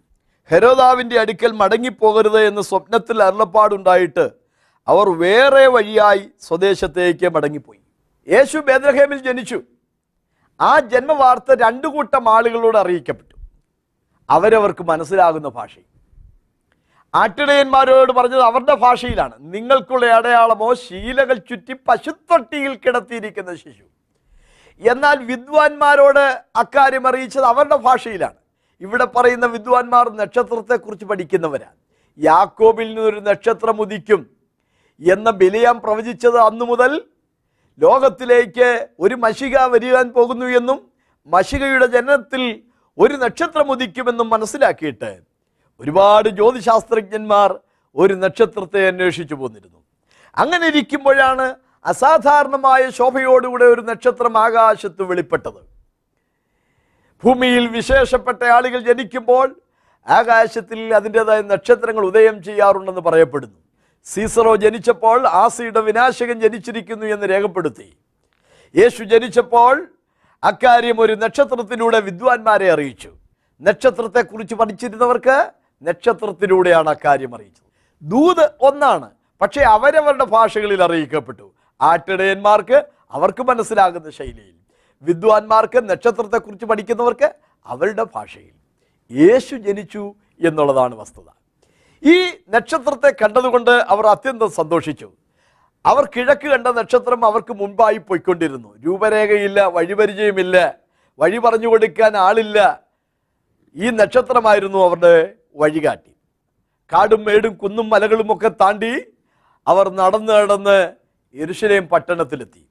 [SPEAKER 1] ഹെരോദാവിന്റെ അടുക്കൽ മടങ്ങിപ്പോകരുത് എന്ന് സ്വപ്നത്തിൽ അരുളപ്പാടുണ്ടായിട്ട് അവർ വേറെ വഴിയായി സ്വദേശത്തേക്ക് മടങ്ങിപ്പോയി. യേശു ബേദ്രഹേമിൽ ജനിച്ചു. ആ ജന്മവാർത്ത രണ്ടു കൂട്ടം ആളുകളോട് അറിയിക്കപ്പെട്ടു. അവരവർക്ക് മനസ്സിലാകുന്ന ഭാഷയിൽ ആട്ടിടയന്മാരോട് പറഞ്ഞത് അവരുടെ ഭാഷയിലാണ്. നിങ്ങൾക്കുള്ള അടയാളമോ ശീലകൾ ചുറ്റി പശുത്തൊട്ടിയിൽ കിടത്തിയിരിക്കുന്ന ശിശു. എന്നാൽ വിദ്വാൻമാരോട് അക്കാര്യം അറിയിച്ചത് അവരുടെ ഭാഷയിലാണ്. ഇവിടെ പറയുന്ന വിദ്വാൻമാർ നക്ഷത്രത്തെക്കുറിച്ച് പഠിക്കുന്നവരാണ്. യാക്കോബിൽ നിന്നൊരു നക്ഷത്രം ഉദിക്കും. എന്ന ബിലിയാം പ്രവചിച്ചത് അന്നു മുതൽ ലോകത്തിലേക്ക് ഒരു മഷിക വരുവാൻ പോകുന്നു എന്നും മഷികയുടെ ജനനത്തിൽ ഒരു നക്ഷത്രം ഉദിക്കുമെന്നും മനസ്സിലാക്കിയിട്ട് ഒരുപാട് ജ്യോതിശാസ്ത്രജ്ഞന്മാർ ഒരു നക്ഷത്രത്തെ അന്വേഷിച്ചു പോന്നിരുന്നു. അങ്ങനെ ഇരിക്കുമ്പോഴാണ് അസാധാരണമായ ശോഭയോടുകൂടെ ഒരു നക്ഷത്രം ആകാശത്ത് വെളിപ്പെട്ടത്. ഭൂമിയിൽ വിശേഷപ്പെട്ട ആളുകൾ ജനിക്കുമ്പോൾ ആകാശത്തിൽ അതിന്റെതായ നക്ഷത്രങ്ങൾ ഉദയം ചെയ്യാറുണ്ടെന്ന് പറയപ്പെടുന്നു. സീസറോ ജനിച്ചപ്പോൾ ആസിയുടെ വിനാശകൻ ജനിച്ചിരിക്കുന്നു എന്ന് രേഖപ്പെടുത്തി. യേശു ജനിച്ചപ്പോൾ അക്കാര്യം ഒരു നക്ഷത്രത്തിലൂടെ വിദ്വാൻമാരെ അറിയിച്ചു. നക്ഷത്രത്തെക്കുറിച്ച് പഠിച്ചിരുന്നവർക്ക് നക്ഷത്രത്തിലൂടെയാണ് അക്കാര്യം അറിയിച്ചത്. ദൂത് ഒന്നാണ് പക്ഷേ അവരവരുടെ ഭാഷകളിൽ അറിയിക്കപ്പെട്ടു. ആട്ടിടയന്മാർക്ക് അവർക്ക് മനസ്സിലാകുന്ന ശൈലിയിൽ. വിദ്വാൻമാർക്ക് നക്ഷത്രത്തെക്കുറിച്ച് പഠിക്കുന്നവർക്ക് അവരുടെ ഭാഷയിൽ. യേശു ജനിച്ചു എന്നുള്ളതാണ് വസ്തുത. ഈ നക്ഷത്രത്തെ കണ്ടതുകൊണ്ട് അവർ അത്യന്തം സന്തോഷിച്ചു. അവർ കിഴക്ക് കണ്ട നക്ഷത്രം അവർക്ക് മുൻപായി പോയിക്കൊണ്ടിരുന്നു. രൂപരേഖയില്ല വഴിപരിചയമില്ല വഴി പറഞ്ഞു കൊടുക്കാൻ ആളില്ല. ഈ നക്ഷത്രമായിരുന്നു അവരുടെ വഴികാട്ടി. കാടും മേടും കുന്നും മലകളും ഒക്കെ താണ്ടി അവർ നടന്ന് നടന്ന് എരുശലേം പട്ടണത്തിലെത്തി.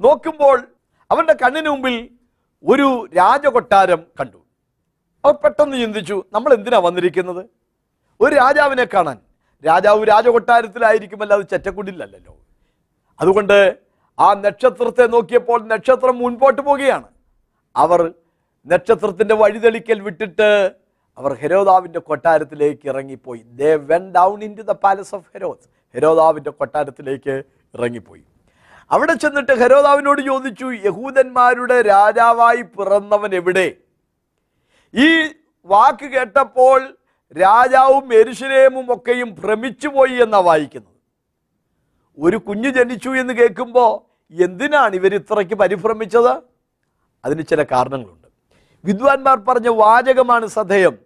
[SPEAKER 1] നോക്കുമ്പോൾ അവന്റെ കണ്ണിന് മുമ്പിൽ ഒരു രാജകൊട്ടാരം കണ്ടു. അവർ പെട്ടെന്ന് ചിന്തിച്ചു നമ്മൾ എന്തിനാണ് വന്നിരിക്കുന്നത്? ഒരു രാജാവിനെ കാണാൻ. രാജാവ് രാജകൊട്ടാരത്തിലായിരിക്കുമല്ല അത് ചെറ്റക്കുടിലല്ലോ അതുകൊണ്ട് ആ നക്ഷത്രത്തെ നോക്കിയപ്പോൾ നക്ഷത്രം മുൻപോട്ട് പോവുകയാണ്. അവർ നക്ഷത്രത്തിന്റെ വഴിതെളിക്കൽ വിട്ടിട്ട് അവർ ഹെരോദാവിന്റെ കൊട്ടാരത്തിലേക്ക് ഇറങ്ങിപ്പോയി. They went down in to the palace of Herod ഹെരോദാവിന്റെ കൊട്ടാരത്തിലേക്ക് ഇറങ്ങിപ്പോയി. അവിടെ ചെന്നിട്ട് ഹെരോദാവിനോട് ചോദിച്ചു യഹൂദന്മാരുടെ രാജാവായി പിറന്നവൻ എവിടെ? ഈ വാക്ക് കേട്ടപ്പോൾ രാജാവും എരുശലേമും ഒക്കെയും ഭ്രമിച്ചുപോയി എന്നാണ് വായിക്കുന്നത്. ഒരു കുഞ്ഞു ജനിച്ചു എന്ന് കേൾക്കുമ്പോൾ എന്തിനാണ് ഇവർ ഇത്രയ്ക്ക് പരിഭ്രമിച്ചത്? അതിന് ചില കാരണങ്ങളുണ്ട്. വിദ്വാൻമാർ പറഞ്ഞ വാചകമാണ് സദയം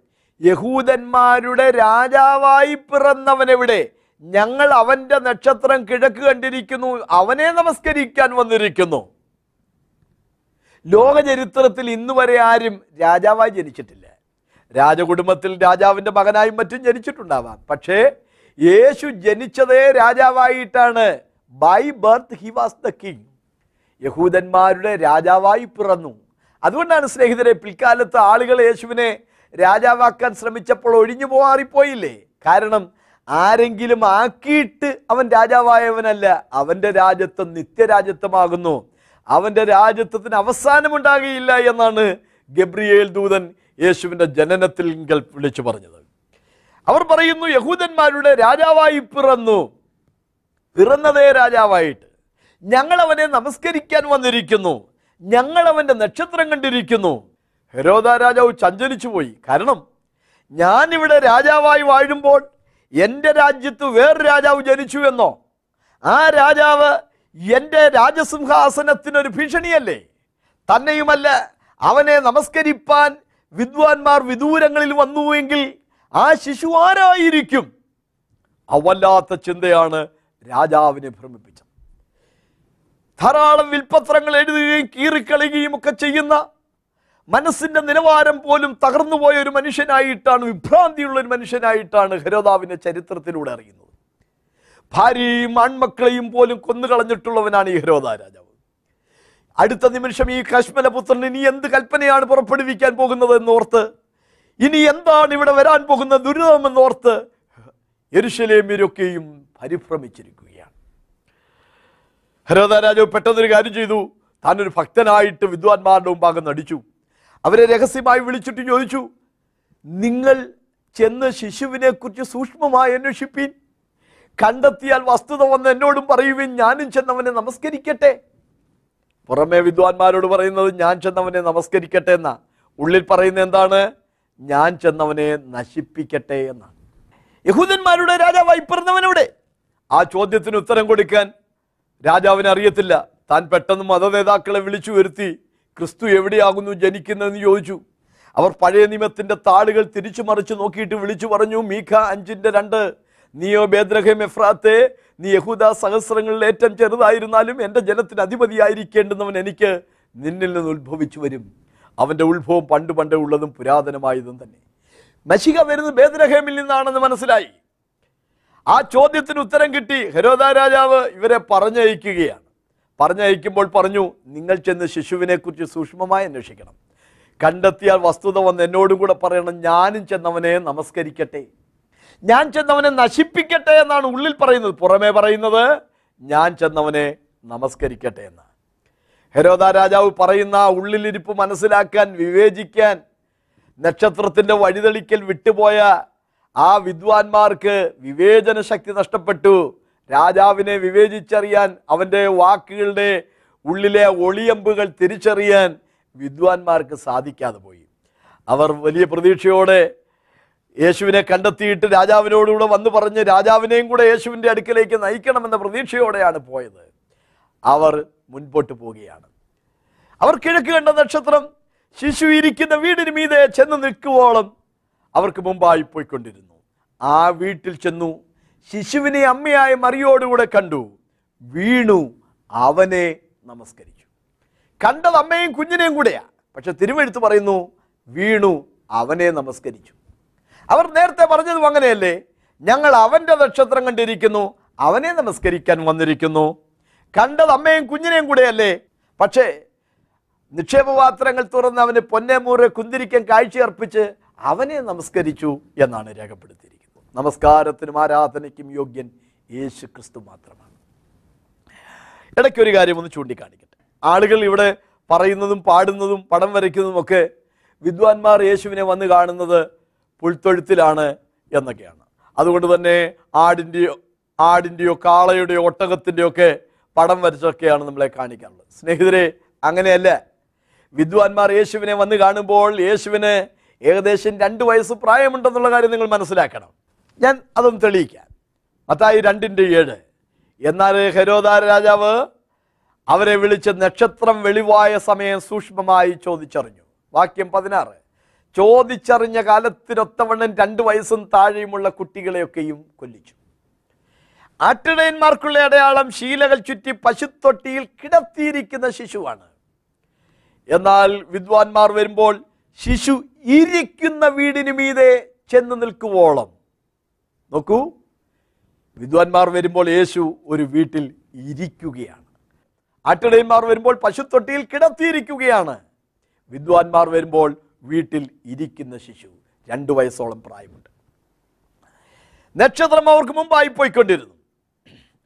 [SPEAKER 1] യഹൂദന്മാരുടെ രാജാവായി പിറന്നവനെവിടെ? ഞങ്ങൾ അവന്റെ നക്ഷത്രം കിഴക്ക് കണ്ടിരിക്കുന്നു. അവനെ നമസ്കരിക്കാൻ വന്നിരിക്കുന്നു. ലോകചരിത്രത്തിൽ ഇന്നുവരെ ആരും രാജാവായി ജനിച്ചിട്ടില്ല. രാജകുടുംബത്തിൽ രാജാവിന്റെ മകനായും മറ്റും ജനിച്ചിട്ടുണ്ടാവാം. പക്ഷേ യേശു ജനിച്ചതേ രാജാവായിട്ടാണ്. By birth he was the king യഹൂദന്മാരുടെ രാജാവായി പിറന്നു. അതുകൊണ്ടാണ് സ്നേഹിതരെ പിൽക്കാലത്ത് ആളുകൾ യേശുവിനെ രാജാവാക്കാൻ ശ്രമിച്ചപ്പോൾ ഒഴിഞ്ഞു പോവാറിപ്പോയില്ലേ? കാരണം ആരെങ്കിലും ആക്കിയിട്ട് അവൻ രാജാവായവനല്ല. അവന്റെ രാജ്യത്വം നിത്യരാജ്യത്വമാകുന്നു. അവന്റെ രാജ്യത്വത്തിന് അവസാനമുണ്ടാകുകയില്ല എന്നാണ് ഗബ്രിയേൽ ദൂതൻ യേശുവിന്റെ ജനനത്തിൽ വിളിച്ചു പറഞ്ഞത്. അവർ പറയുന്നു യഹൂദന്മാരുടെ രാജാവായി പിറന്നു. പിറന്നതേ രാജാവായിട്ട്. ഞങ്ങളവനെ നമസ്കരിക്കാൻ വന്നിരിക്കുന്നു. ഞങ്ങളവന്റെ നക്ഷത്രം കണ്ടിരിക്കുന്നു. ഹെരോദ രാജാവ് ചഞ്ചലിച്ചു പോയി. കാരണം ഞാനിവിടെ രാജാവായി വാഴുമ്പോൾ എന്റെ രാജ്യത്ത് വേറൊരു രാജാവ് ജനിച്ചു എന്നോ? ആ രാജാവ് എന്റെ രാജസിംഹാസനത്തിനൊരു ഭീഷണിയല്ലേ? തന്നെയുമല്ല അവനെ നമസ്കരിപ്പാൻ വിദ്വാൻമാർ വിദൂരങ്ങളിൽ വന്നുവെങ്കിൽ ആ ശിശു ആരായിരിക്കും? അവല്ലാത്ത ചിന്തയാണ് രാജാവിനെ ഭ്രമിപ്പിച്ചത്. ധാരാളം വിൽപത്രങ്ങൾ എഴുതുകയും കീറിക്കളയുകയും ഒക്കെ ചെയ്യുന്ന മനസ്സിന്റെ നിലവാരം പോലും തകർന്നുപോയ ഒരു മനുഷ്യനായിട്ടാണ് വിഭ്രാന്തിയുള്ള ഒരു മനുഷ്യനായിട്ടാണ് ഹരോദാവിന്റെ ചരിത്രത്തിലൂടെ അറിയുന്നത്. ഭാര്യയും ആൺമക്കളെയും പോലും കൊന്നുകളഞ്ഞിട്ടുള്ളവനാണ് ഈ ഹരോദ രാജാവ്. അടുത്ത നിമിഷം ഈ കശ്മലപുത്രൻ ഇനി എന്ത് കൽപ്പനയാണ് പുറപ്പെടുവിക്കാൻ പോകുന്നത് എന്നോർത്ത് ഇനി എന്താണ് ഇവിടെ വരാൻ പോകുന്ന ദുരിതമെന്നോർത്ത് യരുഷലേമിരൊക്കെയും പരിഭ്രമിച്ചിരിക്കുകയാണ്. ഹരോദാരാജാവ് പെട്ടെന്നൊരു കാര്യം ചെയ്തു. താനൊരു ഭക്തനായിട്ട് വിദ്വാൻമാരുടെ മുമ്പാകെ നടിച്ചു. അവരെ രഹസ്യമായി വിളിച്ചിട്ട് ചോദിച്ചു നിങ്ങൾ ചെന്ന് ശിശുവിനെ കുറിച്ച് സൂക്ഷ്മമായി അന്വേഷിപ്പീൻ. കണ്ടെത്തിയാൽ വസ്തുത വന്ന് എന്നോടും പറയുവിൻ. ഞാനും ചെന്നവനെ നമസ്കരിക്കട്ടെ. പുറമേ വിദ്വാൻമാരോട് പറയുന്നത് ഞാൻ ചെന്നവനെ നമസ്കരിക്കട്ടെ എന്നാ. ഉള്ളിൽ പറയുന്നത് എന്താണ്? ഞാൻ ചെന്നവനെ നശിപ്പിക്കട്ടെ എന്നാണ് യഹൂദന്മാരുടെ രാജാവായി പിറന്നവനവിടെ. ആ ചോദ്യത്തിന് ഉത്തരം കൊടുക്കാൻ രാജാവിന് അറിയത്തില്ല. താൻ പെട്ടെന്ന് മതനേതാക്കളെ വിളിച്ചു വരുത്തി ക്രിസ്തു എവിടെയാകുന്നു? ജനിക്കുന്നതെന്ന് ചോദിച്ചു. അവർ പഴയ നിയമത്തിന്റെ താളുകൾ തിരിച്ചു മറിച്ച് നോക്കിയിട്ട് വിളിച്ചു പറഞ്ഞു മീഖ അഞ്ചിന്റെ രണ്ട് നീയോ ബേദ്രഹം എഫ്രാത്തെ? നീ യഹൂദ സഹസ്രങ്ങളിൽ ഏറ്റവും ചെറുതായിരുന്നാലും എന്റെ ജനത്തിന് അധിപതിയായിരിക്കേണ്ടുന്നവൻ എനിക്ക് നിന്നിൽ നിന്ന് ഉത്ഭവിച്ചു വരും. അവന്റെ ഉത്ഭവം പണ്ട് പണ്ടേ ഉള്ളതും പുരാതനമായതും തന്നെ. മഷിക വരുന്നത് ബേദ്രഹേമിൽ നിന്നാണെന്ന് മനസ്സിലായി. ആ ചോദ്യത്തിന് ഉത്തരം കിട്ടി. ഹരോദ രാജാവ് ഇവരെ പറഞ്ഞയക്കുകയാണ്. പറഞ്ഞയക്കുമ്പോൾ പറഞ്ഞു നിങ്ങൾ ചെന്ന് ശിശുവിനെക്കുറിച്ച് സൂക്ഷ്മമായി അന്വേഷിക്കണം. കണ്ടെത്തിയാൽ വസ്തുത വന്ന് എന്നോടും കൂടെ പറയണം. ഞാനും ചെന്നവനെ നമസ്കരിക്കട്ടെ. ഞാൻ ചെന്നവനെ നശിപ്പിക്കട്ടെ എന്നാണ് ഉള്ളിൽ പറയുന്നത്. പുറമേ പറയുന്നത് ഞാൻ ചെന്നവനെ നമസ്കരിക്കട്ടെ എന്ന്. ഹരോദ രാജാവ് പറയുന്ന ഉള്ളിലിരിപ്പ് മനസ്സിലാക്കാൻ വിവേചിക്കാൻ നക്ഷത്രത്തിന്റെ വഴിതെളിക്കൽ വിട്ടുപോയ ആ വിദ്വാൻമാർക്ക് വിവേചന ശക്തി നഷ്ടപ്പെട്ടു. രാജാവിനെ വിവേചിച്ചറിയാൻ അവന്റെ വാക്കുകളുടെ ഉള്ളിലെ ഒളിയമ്പുകൾ തിരിച്ചറിയാൻ വിദ്വാൻമാർക്ക് സാധിക്കാതെ പോയി. അവർ വലിയ പ്രതീക്ഷയോടെ യേശുവിനെ കണ്ടെത്തിയിട്ട് രാജാവിനോടുകൂടെ വന്നു പറഞ്ഞ് രാജാവിനെയും കൂടെ യേശുവിന്റെ അടുക്കിലേക്ക് നയിക്കണമെന്ന പ്രതീക്ഷയോടെയാണ് പോയത്. അവർ മുൻപോട്ട് പോവുകയാണ്. അവർ കിഴക്ക് കണ്ട നക്ഷത്രം ശിശു ഇരിക്കുന്ന വീടിന് മീതെ ചെന്ന് നിൽക്കുവോളം അവർക്ക് മുമ്പായി പോയിക്കൊണ്ടിരുന്നു. ആ വീട്ടിൽ ചെന്നു ശിശുവിനെ അമ്മയായ മറിയോടുകൂടെ കണ്ടു. വീണു അവനെ നമസ്കരിച്ചു. കണ്ടത് അമ്മയും കുഞ്ഞിനെയും കൂടെയാണ് പക്ഷെ തിരുവെഴുത്ത് പറയുന്നു വീണു അവനെ നമസ്കരിച്ചു. അവർ നേരത്തെ പറഞ്ഞതും അങ്ങനെയല്ലേ? ഞങ്ങൾ അവന്റെ നക്ഷത്രം കണ്ടിരിക്കുന്നു അവനെ നമസ്കരിക്കാൻ വന്നിരിക്കുന്നു. കണ്ടത് അമ്മയും കുഞ്ഞിനെയും കൂടെയല്ലേ? പക്ഷേ നിക്ഷേപപാത്രങ്ങൾ തുറന്ന് അവന് പൊന്നേമൂറ് കുന്തിരിക്കൻ കാഴ്ചയർപ്പിച്ച് അവനെ നമസ്കരിച്ചു എന്നാണ് രേഖപ്പെടുത്തിയിരിക്കുന്നത്. നമസ്കാരത്തിനും ആരാധനയ്ക്കും യോഗ്യൻ യേശു ക്രിസ്തു മാത്രമാണ്. ഇടയ്ക്ക് ഒരു കാര്യം ഒന്ന് ചൂണ്ടിക്കാണിക്കട്ടെ. ആളുകൾ ഇവിടെ പറയുന്നതും പാടുന്നതും പടം വരയ്ക്കുന്നതും ഒക്കെ വിദ്വാൻമാർ യേശുവിനെ വന്ന് കാണുന്നത് പുൽത്തൊഴുത്തിലാണ് എന്നൊക്കെയാണ്. അതുകൊണ്ട് തന്നെ ആടിന്റെയോ ആടിന്റെയോ കാളയുടെയോ ഒട്ടകത്തിന്റെയോ ഒക്കെ പടം വരച്ചൊക്കെയാണ് നമ്മളെ കാണിക്കാറുള്ളത് സ്നേഹിതരെ അങ്ങനെയല്ല. വിദ്വാൻമാർ യേശുവിനെ വന്ന് കാണുമ്പോൾ യേശുവിന് ഏകദേശം രണ്ട് വയസ്സ് പ്രായമുണ്ടെന്നുള്ള കാര്യം നിങ്ങൾ മനസ്സിലാക്കണം. ഞാൻ അതൊന്ന് തെളിയിക്കാം. മത്തായി രണ്ടിന്റെ ഏഴ്. എന്നാൽ ഹരോദാര രാജാവ് അവരെ വിളിച്ച് നക്ഷത്രം വെളിവായ സമയം സൂക്ഷ്മമായി ചോദിച്ചറിഞ്ഞു. വാക്യം പതിനാറ്. ചോദിച്ചറിഞ്ഞ കാലത്തിനൊത്തവണ്ണം രണ്ട് വയസ്സും താഴെയുമുള്ള കുട്ടികളെയൊക്കെയും കൊല്ലിച്ചു. ആട്ടിടയന്മാർക്കുള്ള അടയാളം ശീലകൾ ചുറ്റി പശുത്തൊട്ടിയിൽ കിടത്തിയിരിക്കുന്ന ശിശുവാണ്. എന്നാൽ വിദ്വാൻമാർ വരുമ്പോൾ ശിശു ഇരിക്കുന്ന വീടിന് മീതെ ചെന്ന് നിൽക്കുവോളം. നോക്കൂ വിദ്വാൻമാർ വരുമ്പോൾ യേശു ഒരു വീട്ടിൽ ഇരിക്കുകയാണ്. ആട്ടിടയന്മാർ വരുമ്പോൾ പശുത്തൊട്ടിയിൽ കിടത്തിയിരിക്കുകയാണ്. വിദ്വാൻമാർ വരുമ്പോൾ വീട്ടിൽ ഇരിക്കുന്ന ശിശു രണ്ട് വയസ്സോളം പ്രായമുണ്ട്. നക്ഷത്രം അവർക്ക് മുമ്പായി പോയിക്കൊണ്ടിരുന്നു.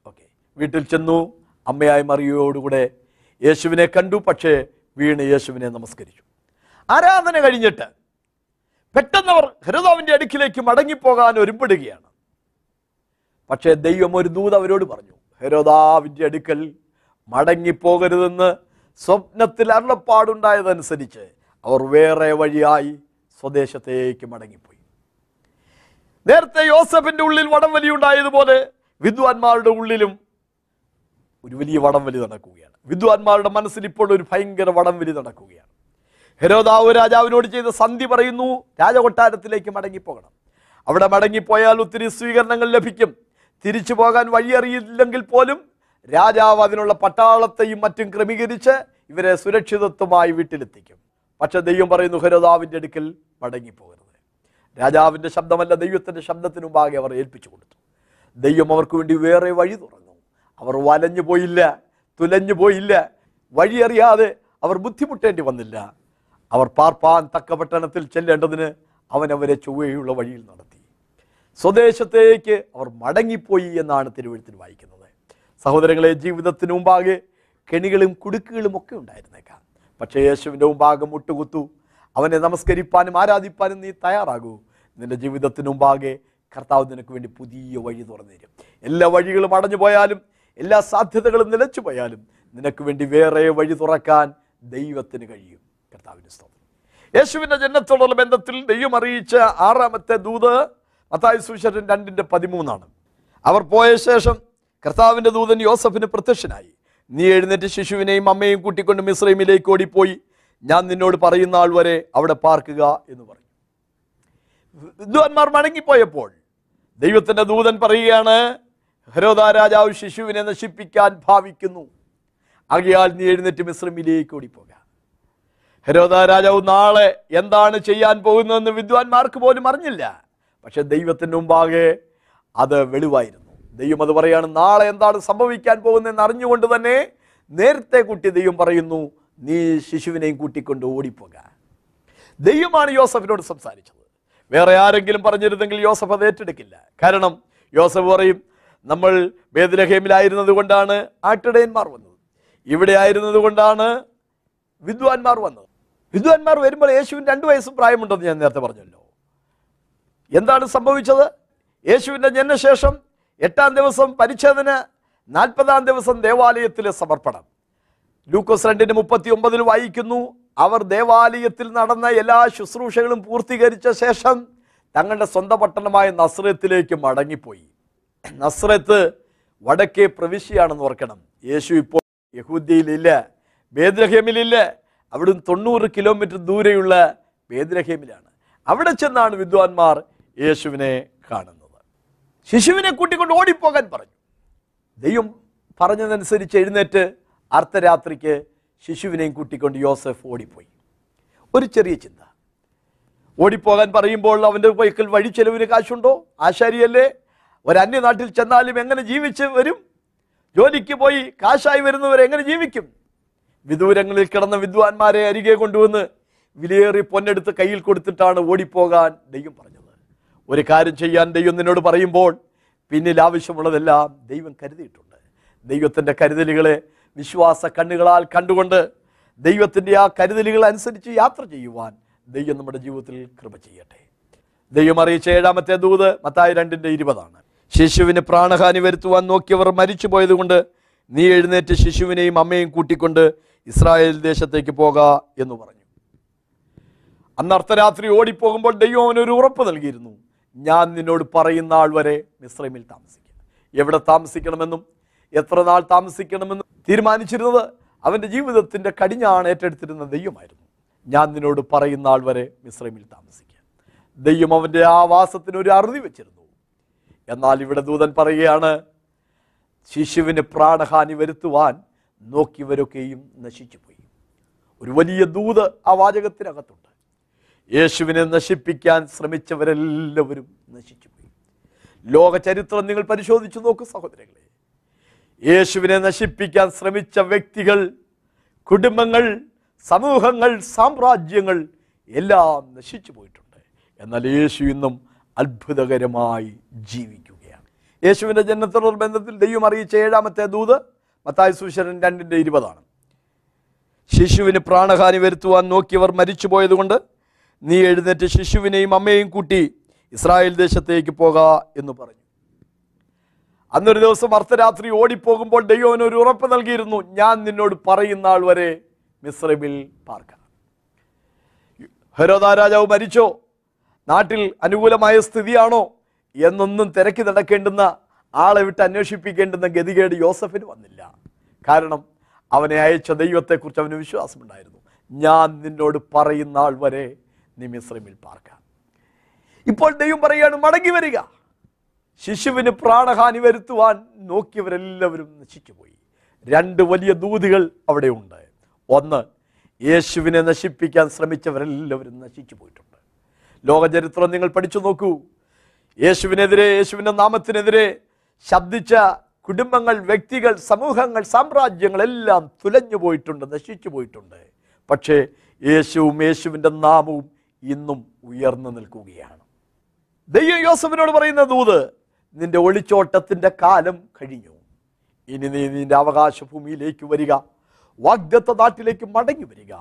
[SPEAKER 1] ഓക്കെ വീട്ടിൽ ചെന്നു അമ്മയായ മറിയോടുകൂടെ യേശുവിനെ കണ്ടു പക്ഷേ വീണ് യേശുവിനെ നമസ്കരിച്ചു. ആരാധന കഴിഞ്ഞിട്ട് പെട്ടെന്നവർ ഹൃദാവിന്റെ അടുക്കിലേക്ക് മടങ്ങിപ്പോകാൻ ഒരുമ്പെടുകയാണ്. പക്ഷേ ദൈവം ഒരു ദൂത് അവരോട് പറഞ്ഞു ഹെരോദാവിന്റെ അടുക്കൽ മടങ്ങിപ്പോകരുതെന്ന് സ്വപ്നത്തിൽ അരുളപ്പാടുണ്ടായതനുസരിച്ച് അവർ വേറെ വഴിയായി സ്വദേശത്തേക്ക് മടങ്ങിപ്പോയി. നേരത്തെ യോസഫിന്റെ ഉള്ളിൽ വടംവലി ഉണ്ടായതുപോലെ വിദ്വാൻമാരുടെ ഉള്ളിലും ഒരു വലിയ വടംവലി നടക്കുകയാണ്. വിദ്വാൻമാരുടെ മനസ്സിൽ ഇപ്പോൾ ഒരു ഭയങ്കര വടംവലി നടക്കുകയാണ്. ഹെരോദാവ് രാജാവിനോട് ചെയ്ത സന്ധി പറയുന്നു രാജകൊട്ടാരത്തിലേക്ക് മടങ്ങിപ്പോകണം. അവിടെ മടങ്ങിപ്പോയാൽ ഒത്തിരി സ്വീകരണങ്ങൾ ലഭിക്കും. തിരിച്ചു പോകാൻ വഴിയറിയില്ലെങ്കിൽ പോലും രാജാവ് അതിനുള്ള പട്ടാളത്തെയും മറ്റും ക്രമീകരിച്ച് ഇവരെ സുരക്ഷിതത്വമായി വീട്ടിലെത്തിക്കും. പക്ഷെ ദൈവം പറയുന്നു ഹരതാവിന്റെ അടുക്കൽ മടങ്ങിപ്പോകരുത്. രാജാവിന്റെ ശബ്ദമല്ല ദൈവത്തിന്റെ ശബ്ദത്തിന് മുമ്പാകെ അവർ ഏൽപ്പിച്ചു കൊടുത്തു. ദൈവം അവർക്ക് വേണ്ടി വേറെ വഴി തുറന്നു. അവർ വലഞ്ഞു പോയില്ല തുലഞ്ഞു പോയില്ല വഴിയറിയാതെ അവർ ബുദ്ധിമുട്ടേണ്ടി വന്നില്ല. അവർ പാർപ്പാൻ തക്ക പട്ടണത്തിൽ ചെല്ലേണ്ടതിന് അവനവരെ ചൊവ്വയുള്ള വഴിയിൽ നടത്തി. സ്വദേശത്തേക്ക് അവർ മടങ്ങിപ്പോയി എന്നാണ് തിരുവഴുത്തിൽ വായിക്കുന്നത്. സഹോദരങ്ങളെ ജീവിതത്തിന് മുമ്പാകെ കെണികളും കുടുക്കുകളും ഒക്കെ ഉണ്ടായിരുന്നേക്കാം. പക്ഷേ യേശുവിന്റെ മുമ്പാകെ മുട്ടുകുത്തു. അവനെ നമസ്കരിപ്പാനും ആരാധിപ്പാനും നീ തയ്യാറാകൂ. നിന്റെ ജീവിതത്തിന് മുമ്പാകെ കർത്താവ് നിനക്ക് വേണ്ടി പുതിയ വഴി തുറന്നു തരും. എല്ലാ വഴികളും അടഞ്ഞു പോയാലും എല്ലാ സാധ്യതകളും നിലച്ചു പോയാലും നിനക്ക് വേണ്ടി വേറെ വഴി തുറക്കാൻ ദൈവത്തിന് കഴിയും. കർത്താവിന്റെ സ്തോത്രം. യേശുവിന്റെ ജന്മത്തോടുള്ള ബന്ധത്തിൽ ദൈവം അറിയിച്ച ആറാമത്തെ ദൂത് മത്തായ സുശരൻ രണ്ടിന്റെ പതിമൂന്നാണ്. അവർ പോയ ശേഷം കർത്താവിന്റെ ദൂതൻ യോസഫിന് പ്രത്യക്ഷനായി. നീ എഴുന്നേറ്റ് ശിശുവിനെയും അമ്മയും കൂട്ടിക്കൊണ്ട് മിസ്രൈമിലേക്ക് ഓടിപ്പോയി. ഞാൻ നിന്നോട് പറയുന്ന ആൾ വരെ അവിടെ പാർക്കുക എന്ന് പറഞ്ഞു. വിദ്വാൻമാർ മടങ്ങിപ്പോയപ്പോൾ ദൈവത്തിന്റെ ദൂതൻ പറയുകയാണ് ഹരോദാ രാജാവ് ശിശുവിനെ നശിപ്പിക്കാൻ ഭാവിക്കുന്നു. ആകയാൽ നീ എഴുന്നേറ്റ് മിശ്രമിലേക്ക് ഓടിപ്പോക. ഹരോദാ രാജാവ് നാളെ എന്താണ് ചെയ്യാൻ പോകുന്നതെന്ന് വിദ്വാൻമാർക്ക് പോലും അറിഞ്ഞില്ല. പക്ഷെ ദൈവത്തിന്റെ മുമ്പാകെ അത് വെളിവായിരുന്നു. ദൈവം അത് പറയാണ് നാളെ എന്താണ് സംഭവിക്കാൻ പോകുന്നതെന്ന് അറിഞ്ഞുകൊണ്ട് തന്നെ നേരത്തെ കുട്ടി ദൈവം പറയുന്നു നീ ശിശുവിനെയും കൂട്ടിക്കൊണ്ട് ഓടിപ്പോക. ദൈവമാണ് യോസഫിനോട് സംസാരിച്ചത്. വേറെ ആരെങ്കിലും പറഞ്ഞിരുന്നെങ്കിൽ യോസഫ് അത് ഏറ്റെടുക്കില്ല. കാരണം യോസഫ് പറയും നമ്മൾ ബേദലഹേമിലായിരുന്നത് കൊണ്ടാണ് ആട്ടിടയന്മാർ വന്നത്. ഇവിടെ ആയിരുന്നത് കൊണ്ടാണ് വിദ്വാൻമാർ വന്നത്. വിദ്വാൻമാർ വരുമ്പോൾ യേശുവിന് രണ്ട് വയസ്സും പ്രായമുണ്ടെന്ന് ഞാൻ നേരത്തെ പറഞ്ഞല്ലോ. എന്താണ് സംഭവിച്ചത്? യേശുവിന്റെ ജനനശേഷം എട്ടാം ദിവസം പരിച്ഛേദന നാൽപ്പതാം ദിവസം ദേവാലയത്തിലെ സമർപ്പണം. ലൂക്കോസ് രണ്ടിന് മുപ്പത്തി ഒമ്പതിൽ വായിക്കുന്നു അവർ ദേവാലയത്തിൽ നടന്ന എല്ലാ ശുശ്രൂഷകളും പൂർത്തീകരിച്ച ശേഷം തങ്ങളുടെ സ്വന്തം പട്ടണമായ നസ്രത്തിലേക്ക് മടങ്ങിപ്പോയി. നസ്രത്ത് വടക്കേ പ്രവിശ്യയാണെന്ന് ഓർക്കണം. യേശു ഇപ്പോൾ യഹൂദ്യയിലില്ല ബേദ്രഹേമിലില്ല അവിടുന്ന് തൊണ്ണൂറ് കിലോമീറ്റർ ദൂരെയുള്ള ബേദ്രഹേമിലാണ് അവിടെ ചെന്നാണ് വിദ്വാൻമാർ യേശുവിനെ കാണുന്നത്. ശിശുവിനെ കൂട്ടിക്കൊണ്ട് ഓടിപ്പോകാൻ പറഞ്ഞു. ദൈവം പറഞ്ഞതനുസരിച്ച് എഴുന്നേറ്റ് അർദ്ധരാത്രിക്ക് ശിശുവിനെയും കൂട്ടിക്കൊണ്ട് യോസഫ് ഓടിപ്പോയി. ഒരു ചെറിയ ചിന്ത. ഓടിപ്പോകാൻ പറയുമ്പോൾ അവന്റെ വൈക്കൽ വഴി ചെലവിന് കാശുണ്ടോ? ആശാരിയല്ലേ? ഒരു അന്യനാട്ടിൽ ചെന്നാലും എങ്ങനെ ജീവിച്ച് വരും? ജോലിക്ക് പോയി കാശായി വരുന്നവർ എങ്ങനെ ജീവിക്കും? വിദൂരങ്ങളിൽ കിടന്ന വിദ്വാൻമാരെ അരികെ കൊണ്ടുവന്ന് വിലയേറി പൊന്നെടുത്ത് കയ്യിൽ കൊടുത്തിട്ടാണ് ഓടിപ്പോകാൻ ദൈവം പറഞ്ഞത്. ഒരു കാര്യം ചെയ്യാൻ ദൈവം നിന്നോട് പറയുമ്പോൾ പിന്നിൽ ആവശ്യമുള്ളതെല്ലാം ദൈവം കരുതിയിട്ടുണ്ട്. ദൈവത്തിന്റെ കരുതലുകളെ വിശ്വാസ കണ്ണുകളാൽ കണ്ടുകൊണ്ട് ദൈവത്തിന്റെ ആ കരുതലുകൾ അനുസരിച്ച് യാത്ര ചെയ്യുവാൻ ദൈവം നമ്മുടെ ജീവിതത്തിൽ കൃപ ചെയ്യട്ടെ. ദൈവം അറിയിച്ച ഏഴാമത്തെ ദൂത് മത്തായി രണ്ടിന്റെ ഇരുപതാണ്. ശിശുവിന് പ്രാണഹാനി വരുത്തുവാൻ നോക്കിയവർ മരിച്ചു കൊണ്ട് നീ എഴുന്നേറ്റ് ശിശുവിനെയും അമ്മയും കൂട്ടിക്കൊണ്ട് ഇസ്രായേൽ ദേശത്തേക്ക് പോക എന്ന് പറഞ്ഞു. അന്ന് അർദ്ധരാത്രി ഓടിപ്പോകുമ്പോൾ ദൈവം അവനൊരു ഉറപ്പ് നൽകിയിരുന്നു. ഞാൻ നിന്നോട് പറയുന്ന ആൾ വരെ മിശ്രമിൽ താമസിക്കുക എവിടെ താമസിക്കണമെന്നും എത്ര നാൾ താമസിക്കണമെന്നും തീരുമാനിച്ചിരുന്നത് അവന്റെ ജീവിതത്തിന്റെ കടിഞ്ഞാണ് ഏറ്റെടുത്തിരുന്ന ദൈവമായിരുന്നു. ഞാൻ നിന്നോട് പറയുന്ന ആൾ വരെ മിശ്രമിൽ താമസിക്കുക ദൈവം അവന്റെ വാസത്തിന് ഒരു അറുതി വെച്ചിരുന്നു. എന്നാൽ ഇവിടെ ദൂതൻ പറയുകയാണ് ശിശുവിന് പ്രാണഹാനി വരുത്തുവാൻ നോക്കിയവരൊക്കെയും നശിച്ചുപോയി. ഒരു വലിയ ദൂത് ആ വാചകത്തിനകത്തുണ്ട്. യേശുവിനെ നശിപ്പിക്കാൻ ശ്രമിച്ചവരെല്ലാവരും നശിച്ചുപോയി. ലോക ചരിത്രം നിങ്ങൾ പരിശോധിച്ചു നോക്കൂ സഹോദരങ്ങളെ. യേശുവിനെ നശിപ്പിക്കാൻ ശ്രമിച്ച വ്യക്തികൾ കുടുംബങ്ങൾ സമൂഹങ്ങൾ സാമ്രാജ്യങ്ങൾ എല്ലാം നശിച്ചു പോയിട്ടുണ്ട് എന്നാൽ യേശു ഇന്നും അത്ഭുതകരമായി ജീവിക്കുകയാണ്. യേശുവിന്റെ ജനനത്തോട് ബന്ധത്തിൽ ദൈവം അറിയിച്ച ഏഴാമത്തെ ദൂത് മത്തായ സുശരൻ രണ്ടിന്റെ ഇരുപതാണ്. ശിശുവിന് പ്രാണഹാനി വരുത്തുവാൻ നോക്കിയവർ മരിച്ചുപോയതുകൊണ്ട് നീ എഴുന്നേറ്റ് ശിശുവിനെയും അമ്മയെയും കൂട്ടി ഇസ്രായേൽ ദേശത്തേക്ക് പോക എന്ന് പറഞ്ഞു. അന്നൊരു ദിവസം അർദ്ധരാത്രി ഓടിപ്പോകുമ്പോൾ ദൈവം ഒരു ഉറപ്പ് നൽകിയിരുന്നു. ഞാൻ നിന്നോട് പറയുന്ന ആൾ വരെ മിശ്രമിൽ പാർക്കാം ഹരോദാ രാജാവ് മരിച്ചോ? നാട്ടിൽ അനുകൂലമായ സ്ഥിതിയാണോ? എന്നൊന്നും തിരക്കി നടക്കേണ്ടുന്ന ആളെ വിട്ട് അന്വേഷിപ്പിക്കേണ്ടുന്ന ഗതികേട് യോസഫിന് വന്നില്ല. കാരണം അവനെ അയച്ച ദൈവത്തെക്കുറിച്ച് അവന് വിശ്വാസമുണ്ടായിരുന്നു. ഞാൻ നിന്നോട് പറയുന്ന ആൾ വരെ നീ മിശ്രമിൽ പാർക്ക. ഇപ്പോൾ ദൈവം പറയാണ് മടങ്ങി വരിക. ശിശുവിന് പ്രാണഹാനി വരുത്തുവാൻ നോക്കിയവരെല്ലാവരും നശിച്ചുപോയി. രണ്ട് വലിയ ദൂതികൾ അവിടെ ഉണ്ട് ഒന്ന് യേശുവിനെ നശിപ്പിക്കാൻ ശ്രമിച്ചവരെല്ലാവരും നശിച്ചു പോയിട്ടുണ്ട് ലോകചരിത്രം നിങ്ങൾ പഠിച്ചു നോക്കൂ. യേശുവിനെതിരെ യേശുവിന്റെ നാമത്തിനെതിരെ ശബ്ദിച്ച കുടുംബങ്ങൾ വ്യക്തികൾ സമൂഹങ്ങൾ സാമ്രാജ്യങ്ങളെല്ലാം തുലഞ്ഞു പോയിട്ടുണ്ട് നശിച്ചു പോയിട്ടുണ്ട് പക്ഷേ യേശുവും യേശുവിന്റെ നാമവും ഇന്നും ഉയർന്നു നിൽക്കുകയാണ്. ദൈവം യോസഫിനോട് പറയുന്ന ദൂത് നിന്റെ ഒളിച്ചോട്ടത്തിന്റെ കാലം കഴിഞ്ഞു. ഇനി നീ നിന്റെ അവകാശഭൂമിയിലേക്ക് വരിക. വാഗ്ദത്ത നാട്ടിലേക്ക് മടങ്ങി വരിക.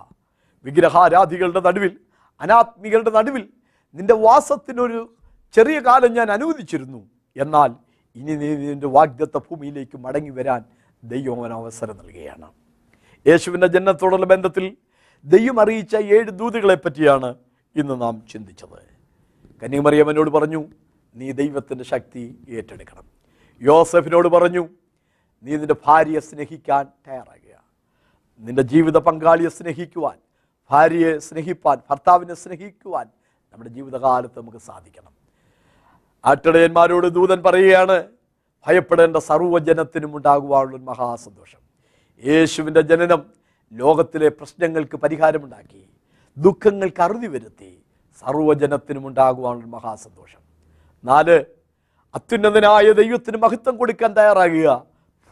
[SPEAKER 1] വിഗ്രഹാരാധികളുടെ നടുവിൽ അനാത്മികളുടെ നടുവിൽ നിന്റെ വാസത്തിനൊരു ചെറിയ കാലം ഞാൻ അനുവദിച്ചിരുന്നു. എന്നാൽ ഇനി നീ നിന്റെ വാഗ്ദത്ത ഭൂമിയിലേക്ക് മടങ്ങി വരാൻ ദൈവം അവസരം നൽകുകയാണ്. യേശുവിന്റെ ജന്മത്തോടുള്ള ബന്ധത്തിൽ ദൈവം അറിയിച്ച ഏഴ് ദൂതുകളെ പറ്റിയാണ് ഇന്ന് നാം ചിന്തിച്ചത്. കന്യാമറിയമ്മനോട് പറഞ്ഞു നീ ദൈവത്തിന്റെ ശക്തി ഏറ്റെടുക്കണം. യോസഫിനോട് പറഞ്ഞു നീ നിന്റെ ഭാര്യയെ സ്നേഹിക്കാൻ തയ്യാറാകുക. നിന്റെ ജീവിത പങ്കാളിയെ സ്നേഹിക്കുവാൻ ഭാര്യയെ സ്നേഹിപ്പാൻ ഭർത്താവിനെ സ്നേഹിക്കുവാൻ നമ്മുടെ ജീവിതകാലത്ത് നമുക്ക് സാധിക്കണം. ആട്ടിടയന്മാരോട് ദൂതൻ പറയുകയാണ് ഭയപ്പെടേണ്ട സർവജനത്തിനും ഉണ്ടാകുവാനുള്ള മഹാസന്തോഷം. യേശുവിന്റെ ജനനം ലോകത്തിലെ പ്രശ്നങ്ങൾക്ക് പരിഹാരമുണ്ടാക്കി. ദുഃഖങ്ങൾക്ക് അറുതി വരുത്തി ഒരു മഹാസന്തോഷം. നാല് അത്യുന്നതനായ ദൈവത്തിന് മഹത്വം കൊടുക്കാൻ തയ്യാറാകുക.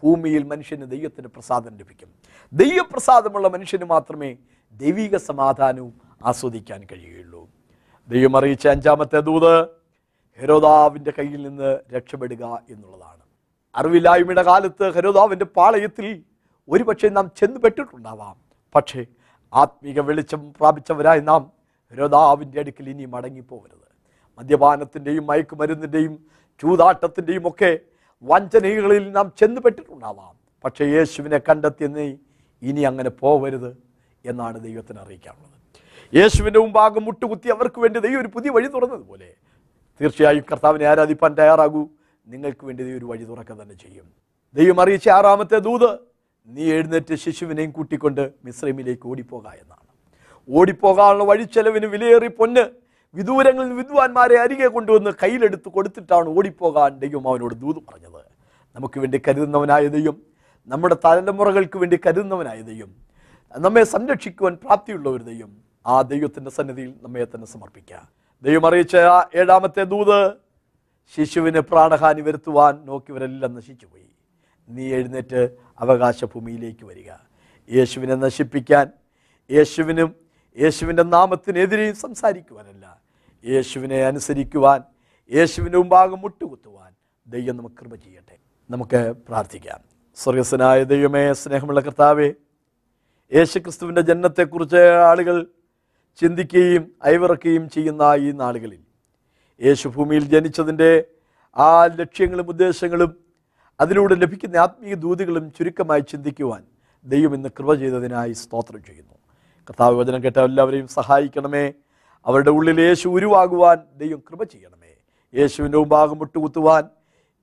[SPEAKER 1] ഭൂമിയിൽ മനുഷ്യന് ദൈവത്തിന്റെ പ്രസാദം ലഭിക്കും. ദൈവപ്രസാദമുള്ള മനുഷ്യന് മാത്രമേ ദൈവിക സമാധാനവും ആസ്വദിക്കാൻ കഴിയുകയുള്ളൂ. ദൈവം അറിയിച്ച അഞ്ചാമത്തെ ദൂത് ഹെരോദാവിന്റെ കയ്യിൽ നിന്ന് രക്ഷപ്പെടുക എന്നുള്ളതാണ്. അറിവില്ലായ്മയുടെ കാലത്ത് ഹെരോദാവിന്റെ പാളയത്തിൽ ഒരുപക്ഷെ നാം ചെന്ന് പെട്ടിട്ടുണ്ടാവാം. പക്ഷേ ആത്മീക വെളിച്ചം പ്രാപിച്ചവരായി നാം ഹെരോദാവിന്റെ അടുക്കൽ ഇനി മടങ്ങിപ്പോകരുത് മദ്യപാനത്തിന്റെയും മയക്കുമരുന്നിന്റെയും ചൂതാട്ടത്തിന്റെയും ഒക്കെ വഞ്ചനകളിൽ നാം ചെന്നുപെട്ടിട്ടുണ്ടാവാം. പക്ഷേ യേശുവിനെ കണ്ടെത്തിയെന്ന് ഇനി അങ്ങനെ പോവരുത് എന്നാണ് ദൈവത്തിന് അറിയിക്കാനുള്ളത്. യേശുവിന്റെ മുമ്പാകെ മുട്ടുകുത്തി അവർക്ക് വേണ്ടി ദൈവം ഒരു പുതിയ വഴി തുറന്നതുപോലെ. തീർച്ചയായും കർത്താവിനെ ആരാധിപ്പാൻ തയ്യാറാകൂ. നിങ്ങൾക്ക് വേണ്ടി ദൈവം ഒരു വഴി തുറക്കുക തന്നെ ചെയ്യും. ദൈവം അറിയിച്ച ആറാമത്തെ ദൂത് നീ എഴുന്നേറ്റ് ശിശുവിനെയും കൂട്ടിക്കൊണ്ട് മിശ്രമിലേക്ക് ഓടിപ്പോക എന്നാണ്. ഓടിപ്പോകാനുള്ള വഴിച്ചെലവിന് വിലയേറി പൊന്ന് വിദൂരങ്ങളിൽ വിദ്വാൻമാരെ അരികെ കൊണ്ടുവന്ന് കയ്യിലെടുത്ത് കൊടുത്തിട്ടാണ് ഓടിപ്പോകാൻ ദൈവം അവനോട് ദൂത് പറഞ്ഞത്. നമുക്ക് വേണ്ടി കരുതുന്നവനായ ദൈവം നമ്മുടെ തലമുറകൾക്ക് വേണ്ടി കരുതുന്നവനായ ദൈവം നമ്മെ സംരക്ഷിക്കുവാൻ പ്രാപ്തിയുള്ള ദൈവം ആ ദൈവത്തിന്റെ സന്നിധിയിൽ നമ്മെ തന്നെ സമർപ്പിക്കുക. ദൈവം അറിയിച്ച ഏഴാമത്തെ ദൂത് ശിശുവിന് പ്രാണഹാനി വരുത്തുവാൻ നോക്കിയവരെല്ലാം നശിച്ചുപോയി. നീ എഴുന്നേറ്റ് അവകാശ ഭൂമിയിലേക്ക് വരിക. യേശുവിനെ നശിപ്പിക്കാൻ യേശുവിനും യേശുവിന്റെ നാമത്തിനെതിരെയും സംസാരിക്കുവാനല്ല. യേശുവിനെ അനുസരിക്കുവാൻ യേശുവിന്റെ മുമ്പാകെ മുട്ടുകുത്തുവാൻ ദൈവം നമുക്ക് കൃപ ചെയ്യട്ടെ. നമുക്ക് പ്രാർത്ഥിക്കാം. സ്വർഗസ്വനായ ദൈവമേ സ്നേഹമുള്ള കർത്താവേ യേശു ക്രിസ്തുവിന്റെ ജനനത്തെക്കുറിച്ച് ആളുകൾ ചിന്തിക്കുകയും അയവിറക്കുകയും ചെയ്യുന്ന ഈ നാളുകളിൽ യേശു ഭൂമിയിൽ ജനിച്ചതിന്റെ ആ ലക്ഷ്യങ്ങളും ഉദ്ദേശങ്ങളും അതിലൂടെ ലഭിക്കുന്ന ആത്മീയ ദൂതികളും ചുരുക്കമായി ചിന്തിക്കുവാൻ ദൈവം ഇന്ന് കൃപ ചെയ്തതിനായി സ്തോത്രം ചെയ്യുന്നു. കർത്താവ് വചനം കേട്ട എല്ലാവരെയും സഹായിക്കണമേ. അവരുടെ ഉള്ളിൽ യേശു ഉരുവാകുവാൻ ദൈവം കൃപ ചെയ്യണമേ. യേശുവിന്റെ മുമ്പാകം മുട്ടുകുത്തുവാൻ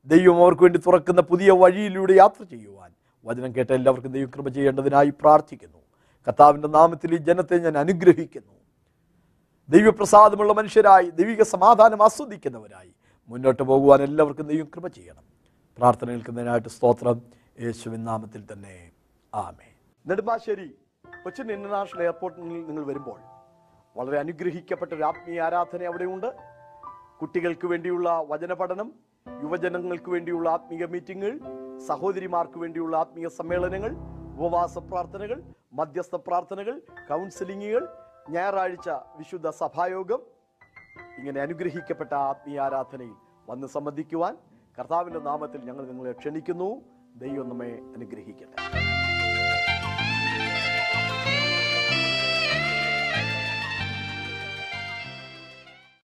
[SPEAKER 1] ദൈവം അവർക്ക് വേണ്ടി തുറക്കുന്ന പുതിയ വഴിയിലൂടെ യാത്ര ചെയ്യുവാൻ വചനം കേട്ട എല്ലാവർക്കും ദൈവം കൃപ ചെയ്യേണ്ടതിനായി പ്രാർത്ഥിക്കുന്നു. കർത്താവിന്റെ നാമത്തിൽ ഈ ജനത്തെ ഞാൻ അനുഗ്രഹിക്കുന്നു. ദൈവപ്രസാദമുള്ള മനുഷ്യരായി ദൈവിക സമാധാനം ആസ്വദിക്കുന്നവരായി മുന്നോട്ട് പോകുവാൻ എല്ലാവർക്കും ദൈവം കൃപ ചെയ്യണം. പ്രാർത്ഥന നിൽക്കുന്നതിനായിട്ട് സ്തോത്രം. യേശുവിൻ നാമത്തിൽ തന്നെ. ആമേ നെടുമ്പാശ്ശേരി കൊച്ചിൻ ഇന്റർനാഷണൽ എയർപോർട്ടിൽ നിങ്ങൾ വരുമ്പോൾ വളരെ അനുഗ്രഹിക്കപ്പെട്ട ഒരു ആത്മീയ ആരാധന അവിടെയുണ്ട്. കുട്ടികൾക്ക് വേണ്ടിയുള്ള വചന പഠനം യുവജനങ്ങൾക്ക് വേണ്ടിയുള്ള ആത്മീയ മീറ്റിങ്ങുകൾ സഹോദരിമാർക്ക് വേണ്ടിയുള്ള ആത്മീയ സമ്മേളനങ്ങൾ ഉപവാസ പ്രാർത്ഥനകൾ മധ്യസ്ഥ പ്രാർത്ഥനകൾ കൗൺസിലിങ്ങുകൾ ഞായറാഴ്ച വിശുദ്ധ സഭായോഗം. ഇങ്ങനെ അനുഗ്രഹിക്കപ്പെട്ട ആത്മീയ ആരാധനയിൽ വന്ന് സംബന്ധിക്കുവാൻ കർത്താവിന്റെ നാമത്തിൽ ഞങ്ങൾ നിങ്ങളെ ക്ഷണിക്കുന്നു. ദൈവം നമ്മെ അനുഗ്രഹിക്കട്ടെ.